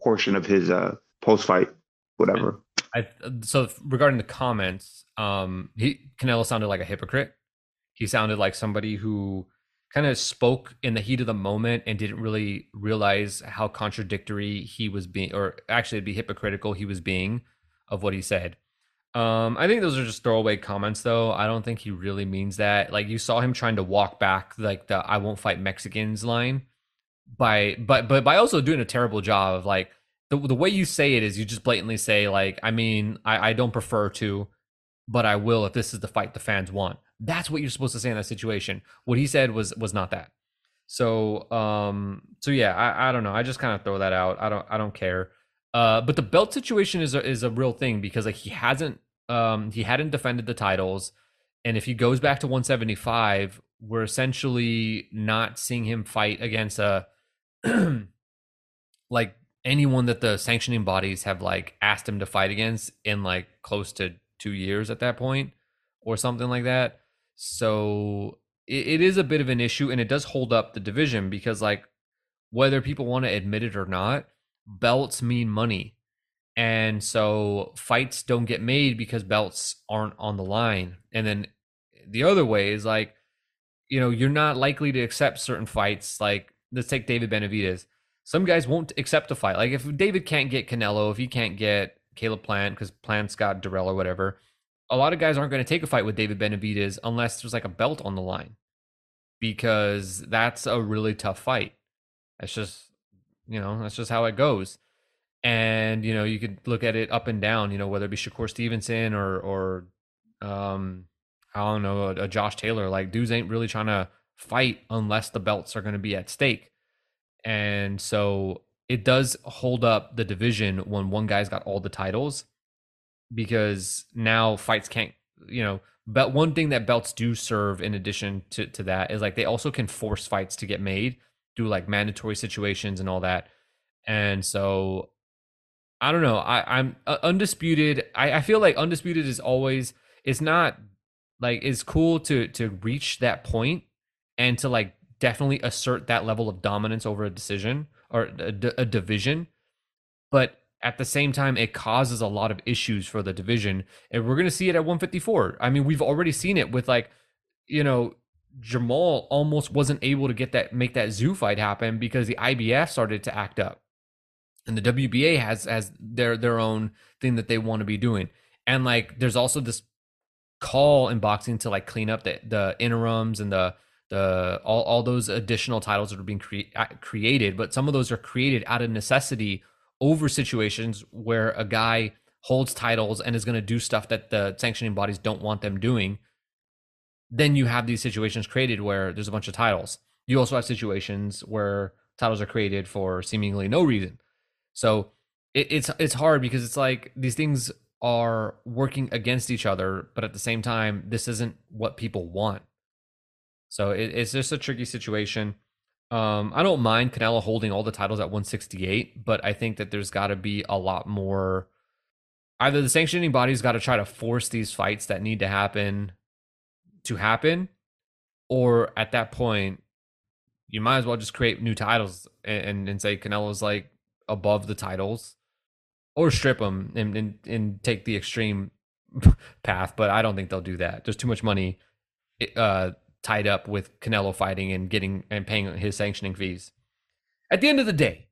portion of his uh, post fight, whatever. I, so regarding the comments, um, he Canelo sounded like a hypocrite. He sounded like somebody who kind of spoke in the heat of the moment and didn't really realize how contradictory he was being, or actually be hypocritical he was being of what he said. Um, I think those are just throwaway comments, though. I don't think he really means that. Like you saw him trying to walk back like the "I won't fight Mexicans" line by, but but by also doing a terrible job of like the the way you say it is you just blatantly say like, I mean, I I don't prefer to, but I will if this is the fight the fans want. That's what you're supposed to say in that situation. What he said was was not that. So um so yeah, I, I don't know. I just kind of throw that out. I don't I don't care. Uh, but the belt situation is a, is a real thing because like he hasn't um he hadn't defended the titles, and if he goes back to 175, we're essentially not seeing him fight against a like anyone that the sanctioning bodies have like asked him to fight against in like close to two years at that point or something like that. So it, it is a bit of an issue and it does hold up the division because like whether people want to admit it or not, belts mean money. And so fights don't get made because belts aren't on the line. And then the other way is like, you know, you're not likely to accept certain fights. Like, let's take David Benavidez. Some guys won't accept a fight. Like, if David can't get Canelo, if he can't get Caleb Plant, because Plant's got Dirrell or whatever, a lot of guys aren't going to take a fight with David Benavidez unless there's like a belt on the line because that's a really tough fight. That's just, you know, that's just how it goes. And, you know, you could look at it up and down, you know, whether it be Shakur Stevenson or, or, um, I don't know, a, a Josh Taylor. Like, dudes ain't really trying to fight unless the belts are going to be at stake. And so it does hold up the division when one guy's got all the titles because now fights can't you know but one thing that belts do serve in addition to, to that is like they also can force fights to get made through like mandatory situations and all that. And so i don't know i i'm uh, undisputed I, I feel like undisputed is always it's not like it's cool to to reach that point and to like definitely assert that level of dominance over a decision or a, a division but at the same time, it causes a lot of issues for the division. And we're going to see it at 154. I mean, we've already seen it with like, you know, Jamal almost wasn't able to get that, make that Tszyu fight happen because the IBF started to act up. And the WBA has, has their, their own thing that they want to be doing. And like, there's also this call in boxing to like clean up the, the interims and the, the all, all those additional titles that are being cre- created but some of those are created out of necessity over situations where a guy holds titles and is going to do stuff that the sanctioning bodies don't want them doing, then you have these situations created where there's a bunch of titles. You also have situations where titles are created for seemingly no reason. So it, it's it's hard because it's like these things are working against each other, but at the same time, this isn't what people want. So it, it's just a tricky situation. Um, I don't mind Canelo holding all the titles at 168, but I think that there's got to be a lot more. Either the sanctioning body's got to try to force these fights that need to happen to happen, or at that point, you might as well just create new titles and, and, and say Canelo's like above the titles, or strip them and, and, and take the extreme path. But I don't think they'll do that. There's too much money uh, tied up with Canelo fighting and getting and paying his sanctioning fees. At the end of the day,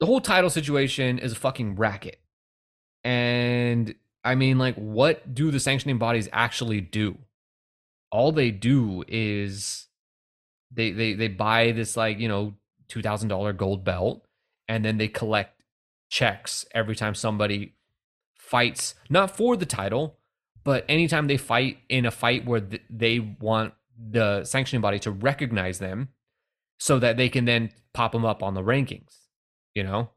the whole title situation is a fucking racket. And I mean, like, what do the sanctioning bodies actually do? All they do is they they they buy this like, you know, two thousand dollar gold belt, and then they collect checks every time somebody fights, not for the title, but anytime they fight in a fight where th- they want the sanctioning body to recognize them so that they can then pop them up on the rankings. You know,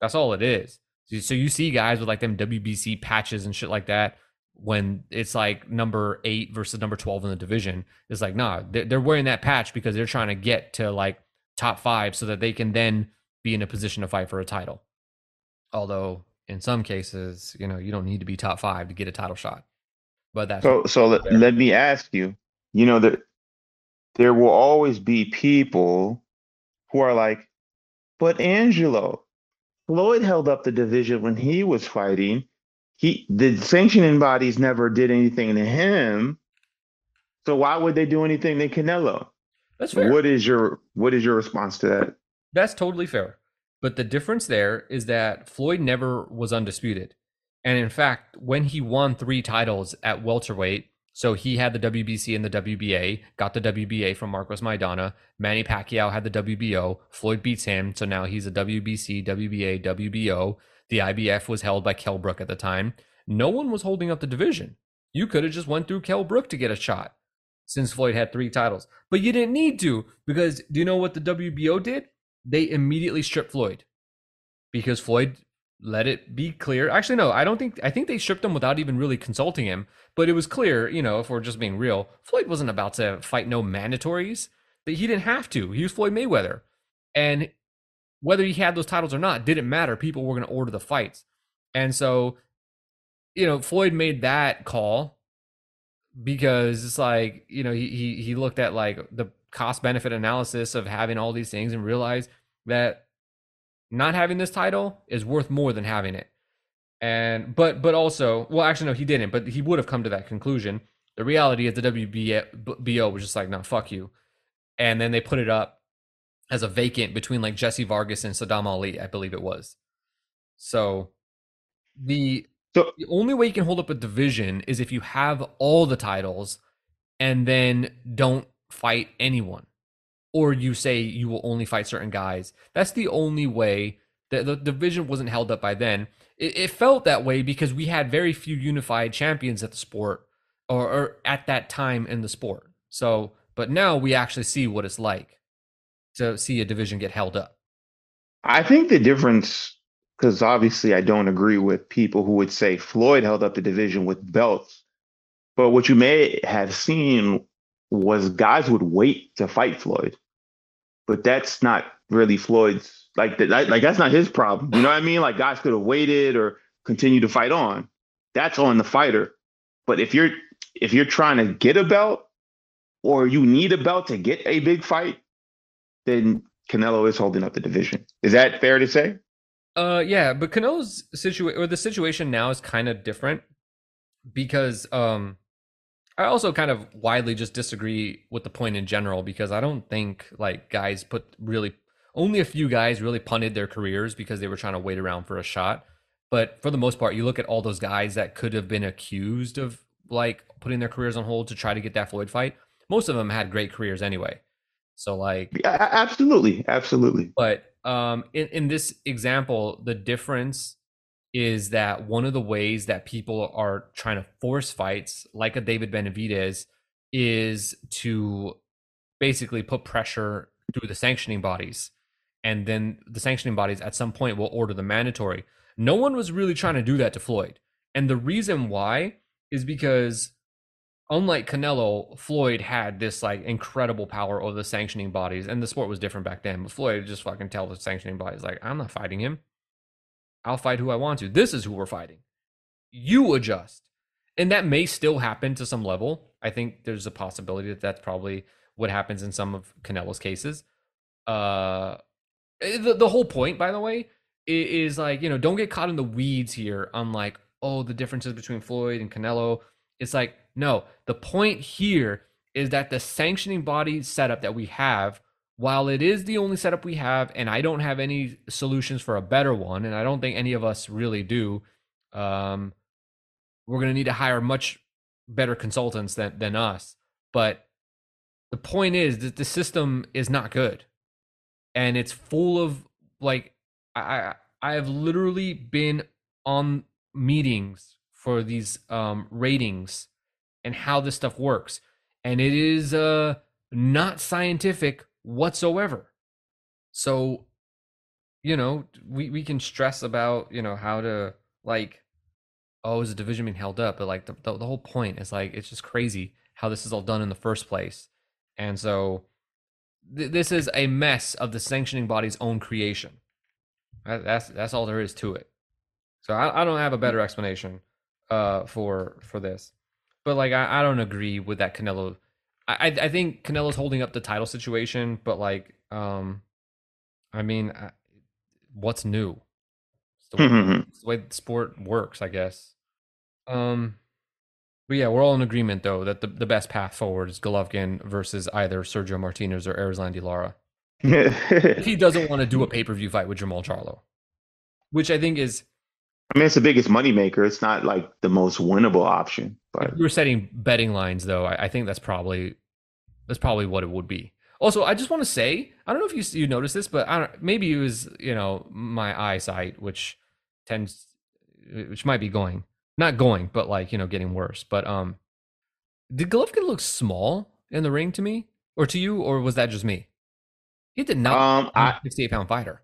that's all it is. So you see guys with like them WBC patches and shit like that when it's like number eight versus number 12 in the division. It's like, nah, they're wearing that patch because they're trying to get to like top five so that they can then be in a position to fight for a title. Although in some cases, you know, you don't need to be top five to get a title shot. But that's so. So let, let me ask you: you know that there will always be people who are like, but Angelo, Floyd held up the division when he was fighting. He the sanctioning bodies never did anything to him. So why would they do anything to Canelo? That's fair. What is your what is your response to that? That's totally fair. But the difference there is that Floyd never was undisputed. And in fact, when he won three titles at welterweight, so he had the WBC and the WBA, got the WBA from Marcos Maidana. Manny Pacquiao had the WBO. Floyd beats him, so now he's a WBC, WBA, WBO. The IBF was held by Kell Brook at the time. No one was holding up the division. You could have just went through Kell Brook to get a shot since Floyd had three titles. But you didn't need to because do you know what the WBO did? They immediately stripped Floyd because Floyd let it be clear. Actually, no, I don't think. I think they stripped him without even really consulting him. But it was clear, you know, if we're just being real, Floyd wasn't about to fight no mandatories. That he didn't have to. He was Floyd Mayweather, and whether he had those titles or not didn't matter. People were going to order the fights, and so, you know, Floyd made that call because it's like you know he he he looked at like the cost benefit analysis of having all these things and realized that not having this title is worth more than having it. And but but also, well, actually no, he didn't. But he would have come to that conclusion. The reality is the WBO was just like, no, fuck you. And then they put it up as a vacant between like Jesse Vargas and Saddam Ali, I believe it was. So the So the only way you can hold up a division is if you have all the titles and then don't fight anyone. Or you say you will only fight certain guys. That's the only way that the division wasn't held up by then. It, it felt that way because we had very few unified champions at the sport or, or at that time in the sport. So, but now we actually see what it's like to see a division get held up. I think the difference, because obviously I don't agree with people who would say Floyd held up the division with belts, but what you may have seen was guys would wait to fight Floyd, but that's not really Floyd's like that. Like that's not his problem. You know what I mean? Like guys could have waited or continue to fight on. That's on the fighter. But if you're if you're trying to get a belt or you need a belt to get a big fight, then Canelo is holding up the division. Is that fair to say? Uh, yeah, but Canelo's situation or the situation now is kind of different because um, I also kind of widely just disagree with the point in general because I don't think like guys put really only a few guys really punted their careers because they were trying to wait around for a shot. But for the most part, you look at all those guys that could have been accused of like putting their careers on hold to try to get that Floyd fight. Most of them had great careers anyway. So like Yeah, absolutely, absolutely. but um, in, in this example, the difference is that one of the ways that people are trying to force fights, like a David Benavidez, is to basically put pressure through the sanctioning bodies. And then the sanctioning bodies at some point will order the mandatory. No one was really trying to do that to Floyd. And the reason why is because unlike Canelo, Floyd had this like incredible power over the sanctioning bodies, and the sport was different back then. But Floyd just fucking tell the sanctioning bodies, like, I'm not fighting him. I'll fight who I want to. This is who we're fighting. You adjust. And that may still happen to some level. I think there's a possibility that that's probably what happens in some of Canelo's cases. Uh, the, the whole point, by the way, is like, you know, don't get caught in the weeds here on like, oh, the differences between Floyd and Canelo. It's like, no, the point here is that the sanctioning body setup that we have, while it is the only setup we have, and I don't have any solutions for a better one, and I don't think any of us really do, um, we're going to need to hire much better consultants than, than us. But the point is that the system is not good. And it's full of like, I, I, have literally been on meetings for these um, ratings and how this stuff works. And it is uh, not scientific whatsoever. So, you know, we, we can stress about, you know, how to like, oh, is the division being held up? But like the, the, the whole point is like, it's just crazy how this is all done in the first place. And so th- this is a mess of the sanctioning body's own creation. That, that's, that's all there is to it. So I, I don't have a better explanation uh, for, for this but like I, I don't agree with that Canelo. I I think Canelo's holding up the title situation, but like um, I mean, I, what's new? It's the, way, it's the way the sport works, I guess. Um, but yeah, we're all in agreement though that the, the best path forward is Golovkin versus either Sergio Martinez or Erislandy Lara. he doesn't want to do a pay per view fight with Jermall Charlo, which I think is I mean, it's the biggest moneymaker. It's not like the most winnable option, but if we were setting betting lines though. I, I think that's probably that's probably what it would be. Also, I just want to say, I don't know if you you noticed this, but I don't, maybe it was you know my eyesight, which tends, which might be going, not going, but like you know getting worse. But um, did Golovkin look small in the ring to me, or to you, or was that just me? He did not. um, I 68 pound fighter.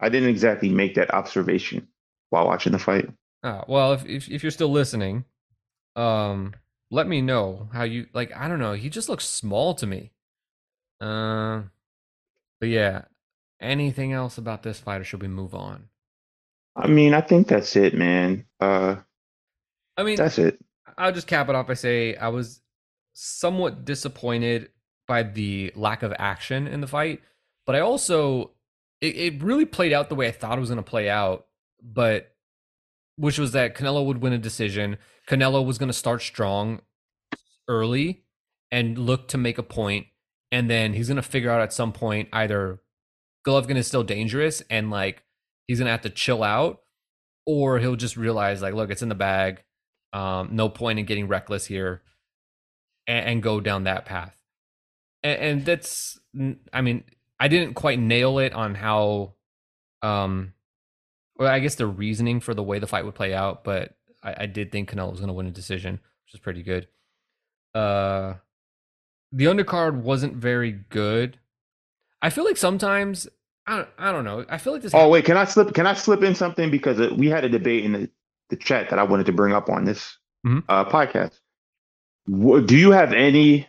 I didn't exactly make that observation while watching the fight. Oh, well, if, if if you're still listening, um, let me know how you like. I don't know. He just looks small to me. Uh, but yeah. Anything else about this fight, or should we move on? I mean, I think that's it, man. Uh, I mean, that's it. I'll just cap it off by say I was somewhat disappointed by the lack of action in the fight, but I also it, it really played out the way I thought it was going to play out, but which was that Canelo would win a decision. Canelo was going to start strong early and look to make a point, and then he's going to figure out at some point either Golovkin is still dangerous and like he's going to have to chill out, or he'll just realize like, look, it's in the bag. Um, no point in getting reckless here, and, and go down that path. And, and that's, I mean, I didn't quite nail it on how, um, well, I guess the reasoning for the way the fight would play out, but I, I did think Canelo was going to win a decision, which is pretty good. Uh, the undercard wasn't very good. I feel like sometimes I don't, I don't know. I feel like this. Oh wait, can I slip? Can I slip in something because uh, we had a debate in the, the chat that I wanted to bring up on this Mhm. uh, podcast. Do you have any?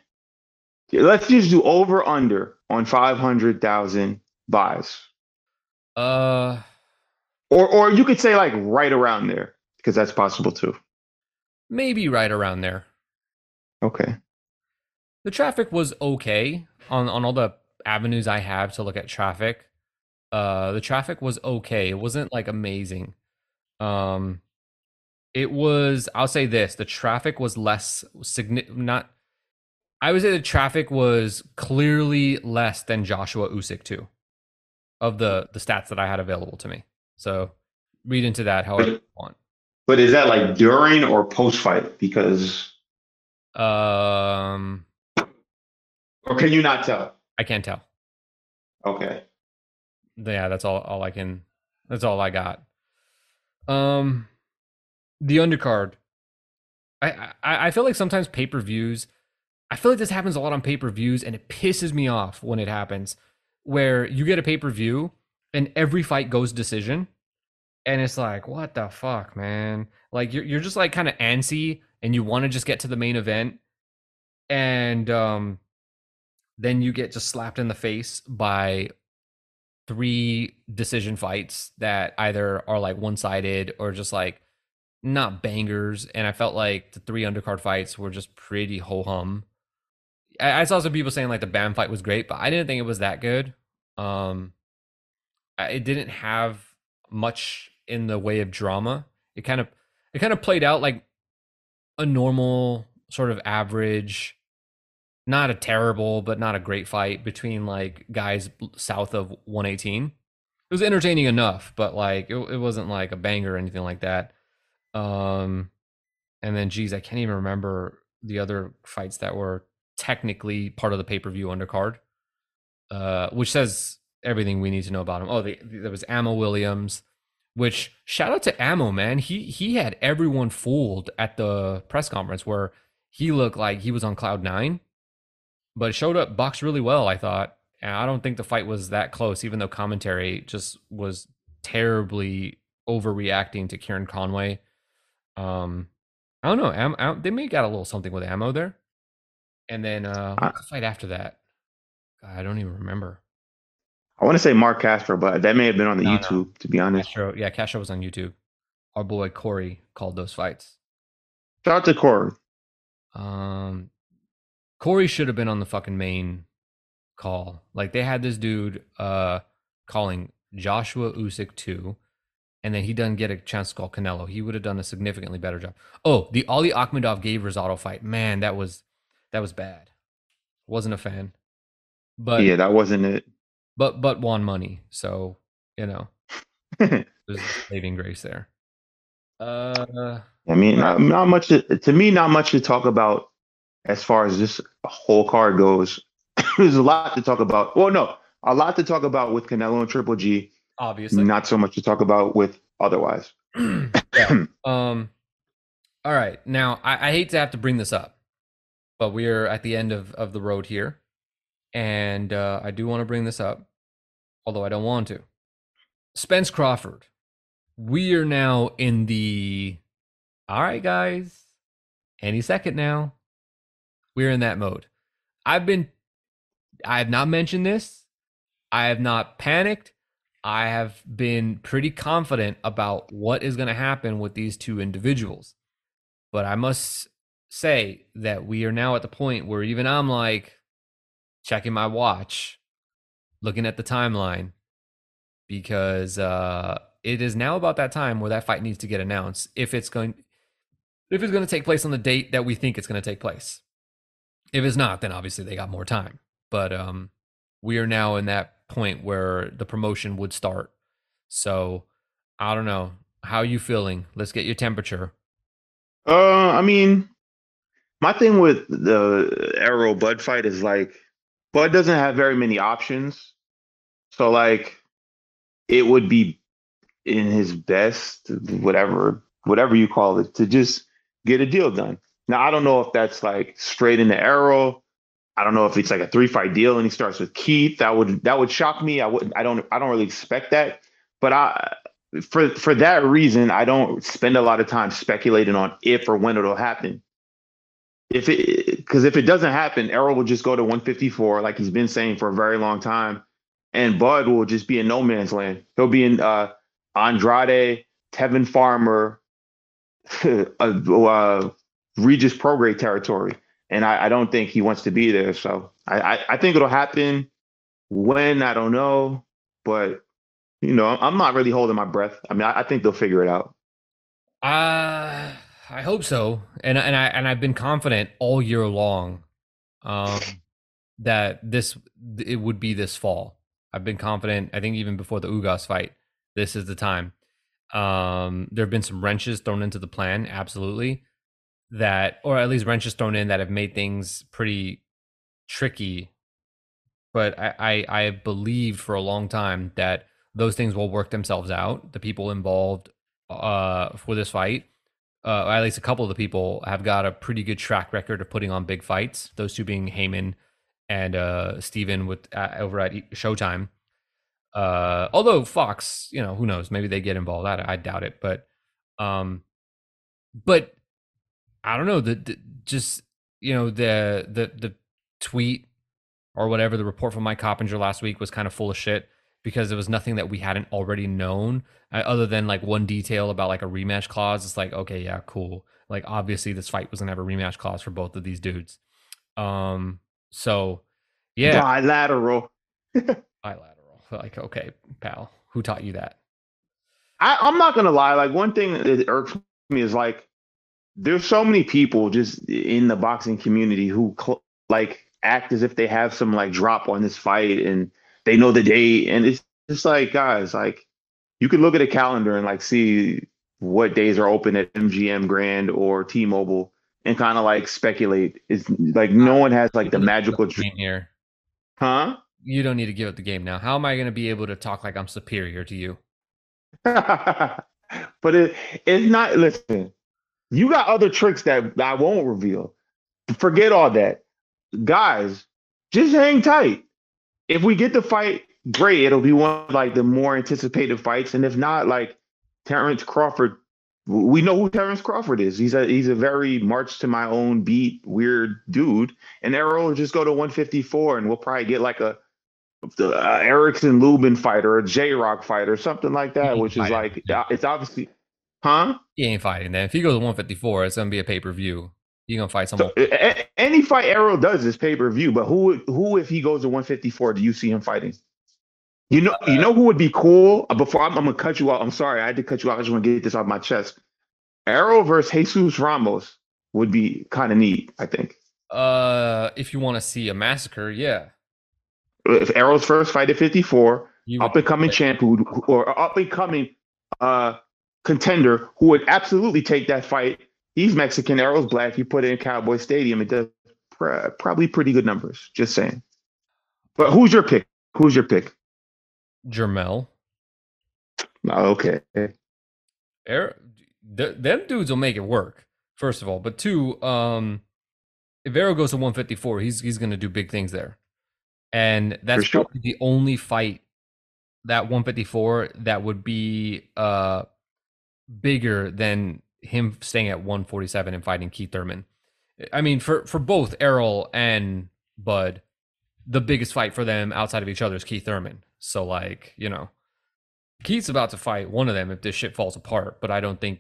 Let's just do over under on five hundred thousand buys, Uh, or or you could say like right around there because that's possible too. maybe right around there. Okay. The traffic was okay on on all the avenues I have to look at traffic. Uh, the traffic was okay. It wasn't like amazing. Um, it was. I'll say this: the traffic was less signi- Not. I would say the traffic was clearly less than Joshua Usyk too, of the the stats that I had available to me. So read into that however you want. But is that like during or post fight? Because Um, or can you not tell? I can't tell. Okay. yeah that's all all i can that's all i got um the undercard i i, I feel like sometimes pay-per-views i feel like this happens a lot on pay-per-views and it pisses me off when it happens where you get a pay-per-view and every fight goes decision. And it's like what the fuck man? Like you're, you're just like kind of antsy and you want to just get to the main event. And um then you get just slapped in the face by three decision fights that either are like one-sided or just like not bangers. And i felt like the three undercard fights were just pretty ho-hum. I, I saw some people saying like the bam fight was great but i didn't think it was that good. Um it didn't have much in the way of drama. It kind of it kind of played out like a normal sort of average not a terrible but not a great fight between like guys south of 118 it was entertaining enough but like it, it wasn't like a banger or anything like that. Um and then geez i can't even remember the other fights that were technically part of the pay-per-view undercard uh which says everything we need to know about him. Oh the, there was ammo williams which shout out to ammo man. He he had everyone fooled at the press conference where he looked like he was on cloud nine but showed up boxed really well i thought. And i don't think the fight was that close even though commentary just was terribly overreacting to kieran conway. Um i don't know Am- Am- they may got a little something with ammo there. And then uh I- the fight after that? God, i don't even remember I want to say Mark Casper, but that may have been on the No, no. YouTube, to be honest. Castro, yeah Castro was on youtube our boy corey called those fights Shout out to Corey. Um, Corey should have been on the fucking main call. Like they had this dude uh calling Joshua Usyk two, and then he doesn't get a chance to call Canelo, he would have done a significantly better job. Oh, the Ali Akhmedov Gabe Rosado fight, man, that was that was bad. Wasn't a fan, but yeah, that wasn't it. But but won money, so you know there's a saving grace there. Uh, I mean, not, not much to, to me, not much to talk about as far as this whole card goes. There's a lot to talk about. Well, no, a lot to talk about with Canelo and Triple G. obviously, Not so much to talk about with otherwise. Yeah. Um. All right. Now, I, I hate to have to bring this up, but we're at the end of of the road here, and uh, I do want to bring this up, although I don't want to. Spence Crawford. We are now in the. All right, guys. Any second now. We're in that mode. I've been. I have not mentioned this. I have not panicked. I have been pretty confident about what is going to happen with these two individuals. But I must say that we are now at the point where even I'm like checking my watch, looking at the timeline, because uh, it is now about that time where that fight needs to get announced if it's going if it's going to take place on the date that we think it's going to take place. If it's not, then obviously they got more time. But um, we are now in that point where the promotion would start. So I don't know. How are you feeling? Let's get your temperature. Uh, I mean, my thing with the Errol Bud fight is like Bud doesn't have very many options. So like it would be in his best, whatever, whatever you call it, to just get a deal done. Now I don't know if that's like straight in the Errol. I don't know if it's like a three fight deal and he starts with Keith. That would that would shock me. I wouldn't I don't I don't really expect that. But I for for that reason, I don't spend a lot of time speculating on if or when it'll happen. If it because if it doesn't happen, Errol will just go to 154 like he's been saying for a very long time, and Bud will just be in no man's land. He'll be in uh, Andrade, Tevin Farmer, uh, uh, Regis Prograis territory, and I, I don't think he wants to be there. So I, I I think it'll happen. When I don't know, but you know, I'm not really holding my breath. I mean, I, I think they'll figure it out. Uh I hope so. And and I and I've been confident all year long um that this it would be this fall. I've been confident, I think even before the Ugas fight, this is the time. Um there have been some wrenches thrown into the plan, absolutely. That or at least wrenches thrown in that have made things pretty tricky. But I I, I have believed for a long time that those things will work themselves out. The people involved uh, for this fight, uh, at least a couple of the people, have got a pretty good track record of putting on big fights. Those two being Haymon and uh, Steven with uh, over at Showtime. Uh, although Fox, you know, who knows? Maybe they get involved. I, I doubt it, but um, but I don't know. The, the just you know the the the tweet or whatever the report from Mike Coppinger last week was kind of full of shit because there was nothing that we hadn't already known uh, other than like one detail about like a rematch clause. It's like, okay, yeah, cool. Like obviously this fight was gonna have a rematch clause for both of these dudes. Um, so yeah, Bilateral. bilateral. Like, okay, pal, who taught you that? I, I'm not gonna lie. Like one thing that irks me is like there's so many people just in the boxing community who cl- like act as if they have some like drop on this fight and they know the date and it's just like guys like you can look at a calendar and like see what days are open at MGM Grand or T-Mobile and kind of like speculate. It's like no one has like the magical, dream here. huh? You don't need to give up the game now. How am I going to be able to talk like I'm superior to you? but it it's not. Listen, you got other tricks that I won't reveal. Forget all that, guys. Just hang tight. If we get the fight, great. It'll be one of like the more anticipated fights, and if not, like Terrence Crawford. We know who Terrence Crawford is. He's a he's a very march to my own beat weird dude. And Errol will just go to 154, and we'll probably get like a the uh, Erickson Lubin fight or a J Rock fight or something like that, which is like it's obviously, huh? He ain't fighting then. If he goes to 154, it's to be a pay per view. You're going to fight someone. a- any fight Errol does is pay per view, but who who if he goes to 154, do you see him fighting? You know, you know who would be cool? Uh, Before I'm, I'm gonna cut you off. I'm sorry, I had to cut you off. I just want to get this off my chest. Errol versus Jesus Ramos would be kind of neat. I think Uh, if you want to see a massacre, yeah. if Errol's first fight at 54, up and coming champ who- or up and coming uh contender who would absolutely take that fight. He's Mexican, Errol's black. You put it in Cowboy Stadium, it does pr- probably pretty good numbers. Just saying. But who's your pick? Who's your pick? Jermall. Oh, okay. Air, th- them dudes will make it work. First of all, but two, um, if Errol goes to 154, he's he's gonna do big things there, and that's sure. probably the only fight that 154 that would be uh bigger than him staying at 147 and fighting Keith Thurman. I mean, for for both Errol and Bud, the biggest fight for them outside of each other is Keith Thurman. So like, you know, Keith's about to fight one of them if this shit falls apart. But I don't think,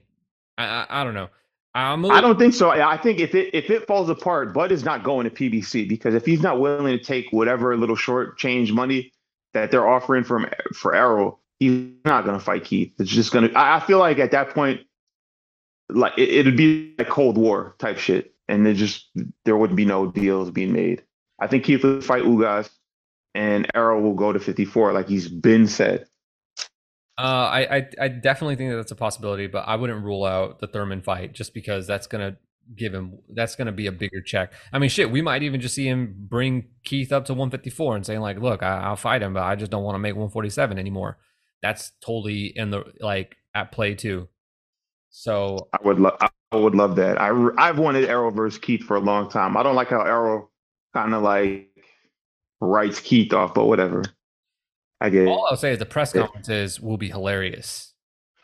I I, I don't know. I'm a I little, don't think so. I think if it if it falls apart, Bud is not going to PBC because if he's not willing to take whatever little short change money that they're offering from for Errol, he's not going to fight Keith. It's just going to. I feel like at that point, like it, it'd be like Cold War type shit, and it just there wouldn't be no deals being made. I think Keith will fight Ugas, and Errol will go to 54, like he's been said. uh, I, I I definitely think that that's a possibility, but I wouldn't rule out the Thurman fight just because that's gonna give him that's gonna be a bigger check. I mean, shit, we might even just see him bring Keith up to 154 and saying like, look, I, I'll fight him, but I just don't want to make 147 anymore. That's totally in the like at play too. So I would love. I would love that. I I've wanted Errol versus Keith for a long time. I don't like how Errol kind of like writes Keith off, but whatever. I get all I'll say is the press Yeah. conferences will be hilarious.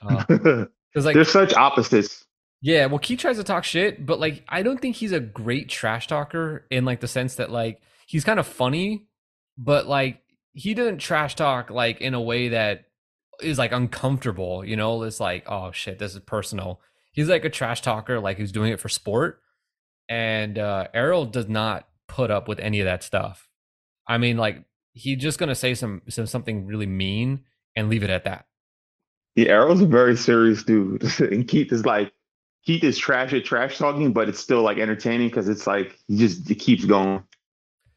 Um, because it. like They're such opposites. Yeah, well, Keith tries to talk shit, but like I don't think he's a great trash talker in like the sense that like he's kind of funny, but like he doesn't trash talk like in a way that is like uncomfortable, you know? It's like, oh shit, this is personal. He's like a trash talker, like he's doing it for sport. And uh Errol does not put up with any of that stuff. I mean, like he's just gonna say some some something really mean and leave it at that. Yeah, Errol's a very serious dude, and Keith is like Keith is trash at trash talking, but it's still like entertaining because it's like he just it keeps going.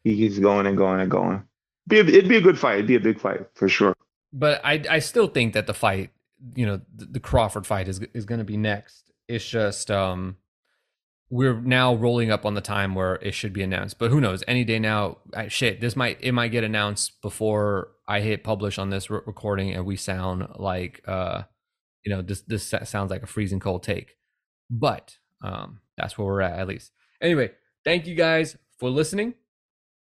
He keeps going and going and going. Be a, it'd be a good fight. It'd be a big fight for sure. But I I still think that the fight, you know, the, the Crawford fight is is going to be next. It's just um we're now rolling up on the time where it should be announced. But who knows? Any day now. I, shit, this might it might get announced before I hit publish on this re- recording, and we sound like uh you know this this sounds like a freezing cold take. But um that's where we're at at least. Anyway, thank you guys for listening.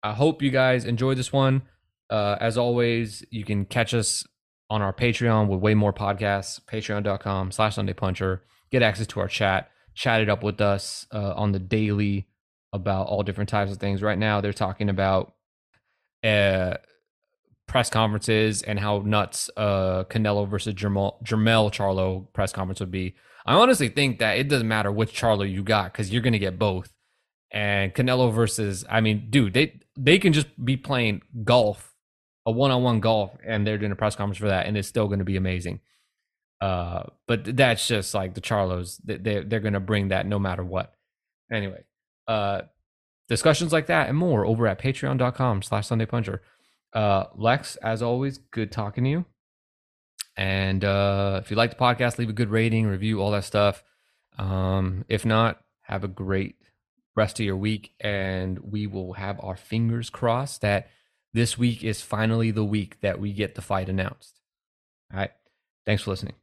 I hope you guys enjoyed this one. Uh, as always, you can catch us on our Patreon with way more podcasts, patreon.com slash Sunday Puncher. Get access to our chat, chat it up with us uh, on the daily about all different types of things. Right now, they're talking about uh, press conferences and how nuts uh, Canelo versus Jermall, Jermall Charlo press conference would be. I honestly think that it doesn't matter which Charlo you got because you're going to get both. And Canelo versus, I mean, dude, they they can just be playing golf, a one-on-one golf, and they're doing a press conference for that, and it's still going to be amazing. Uh, but that's just like the Charlos. They they're, going to bring that no matter what. Anyway, uh, discussions like that and more over at patreon.com slash Sunday Puncher. Uh, Lex, as always, good talking to you. And uh, if you like the podcast, leave a good rating, review, all that stuff. Um, if not, have a great rest of your week. And we will have our fingers crossed that this week is finally the week that we get the fight announced. All right. Thanks for listening.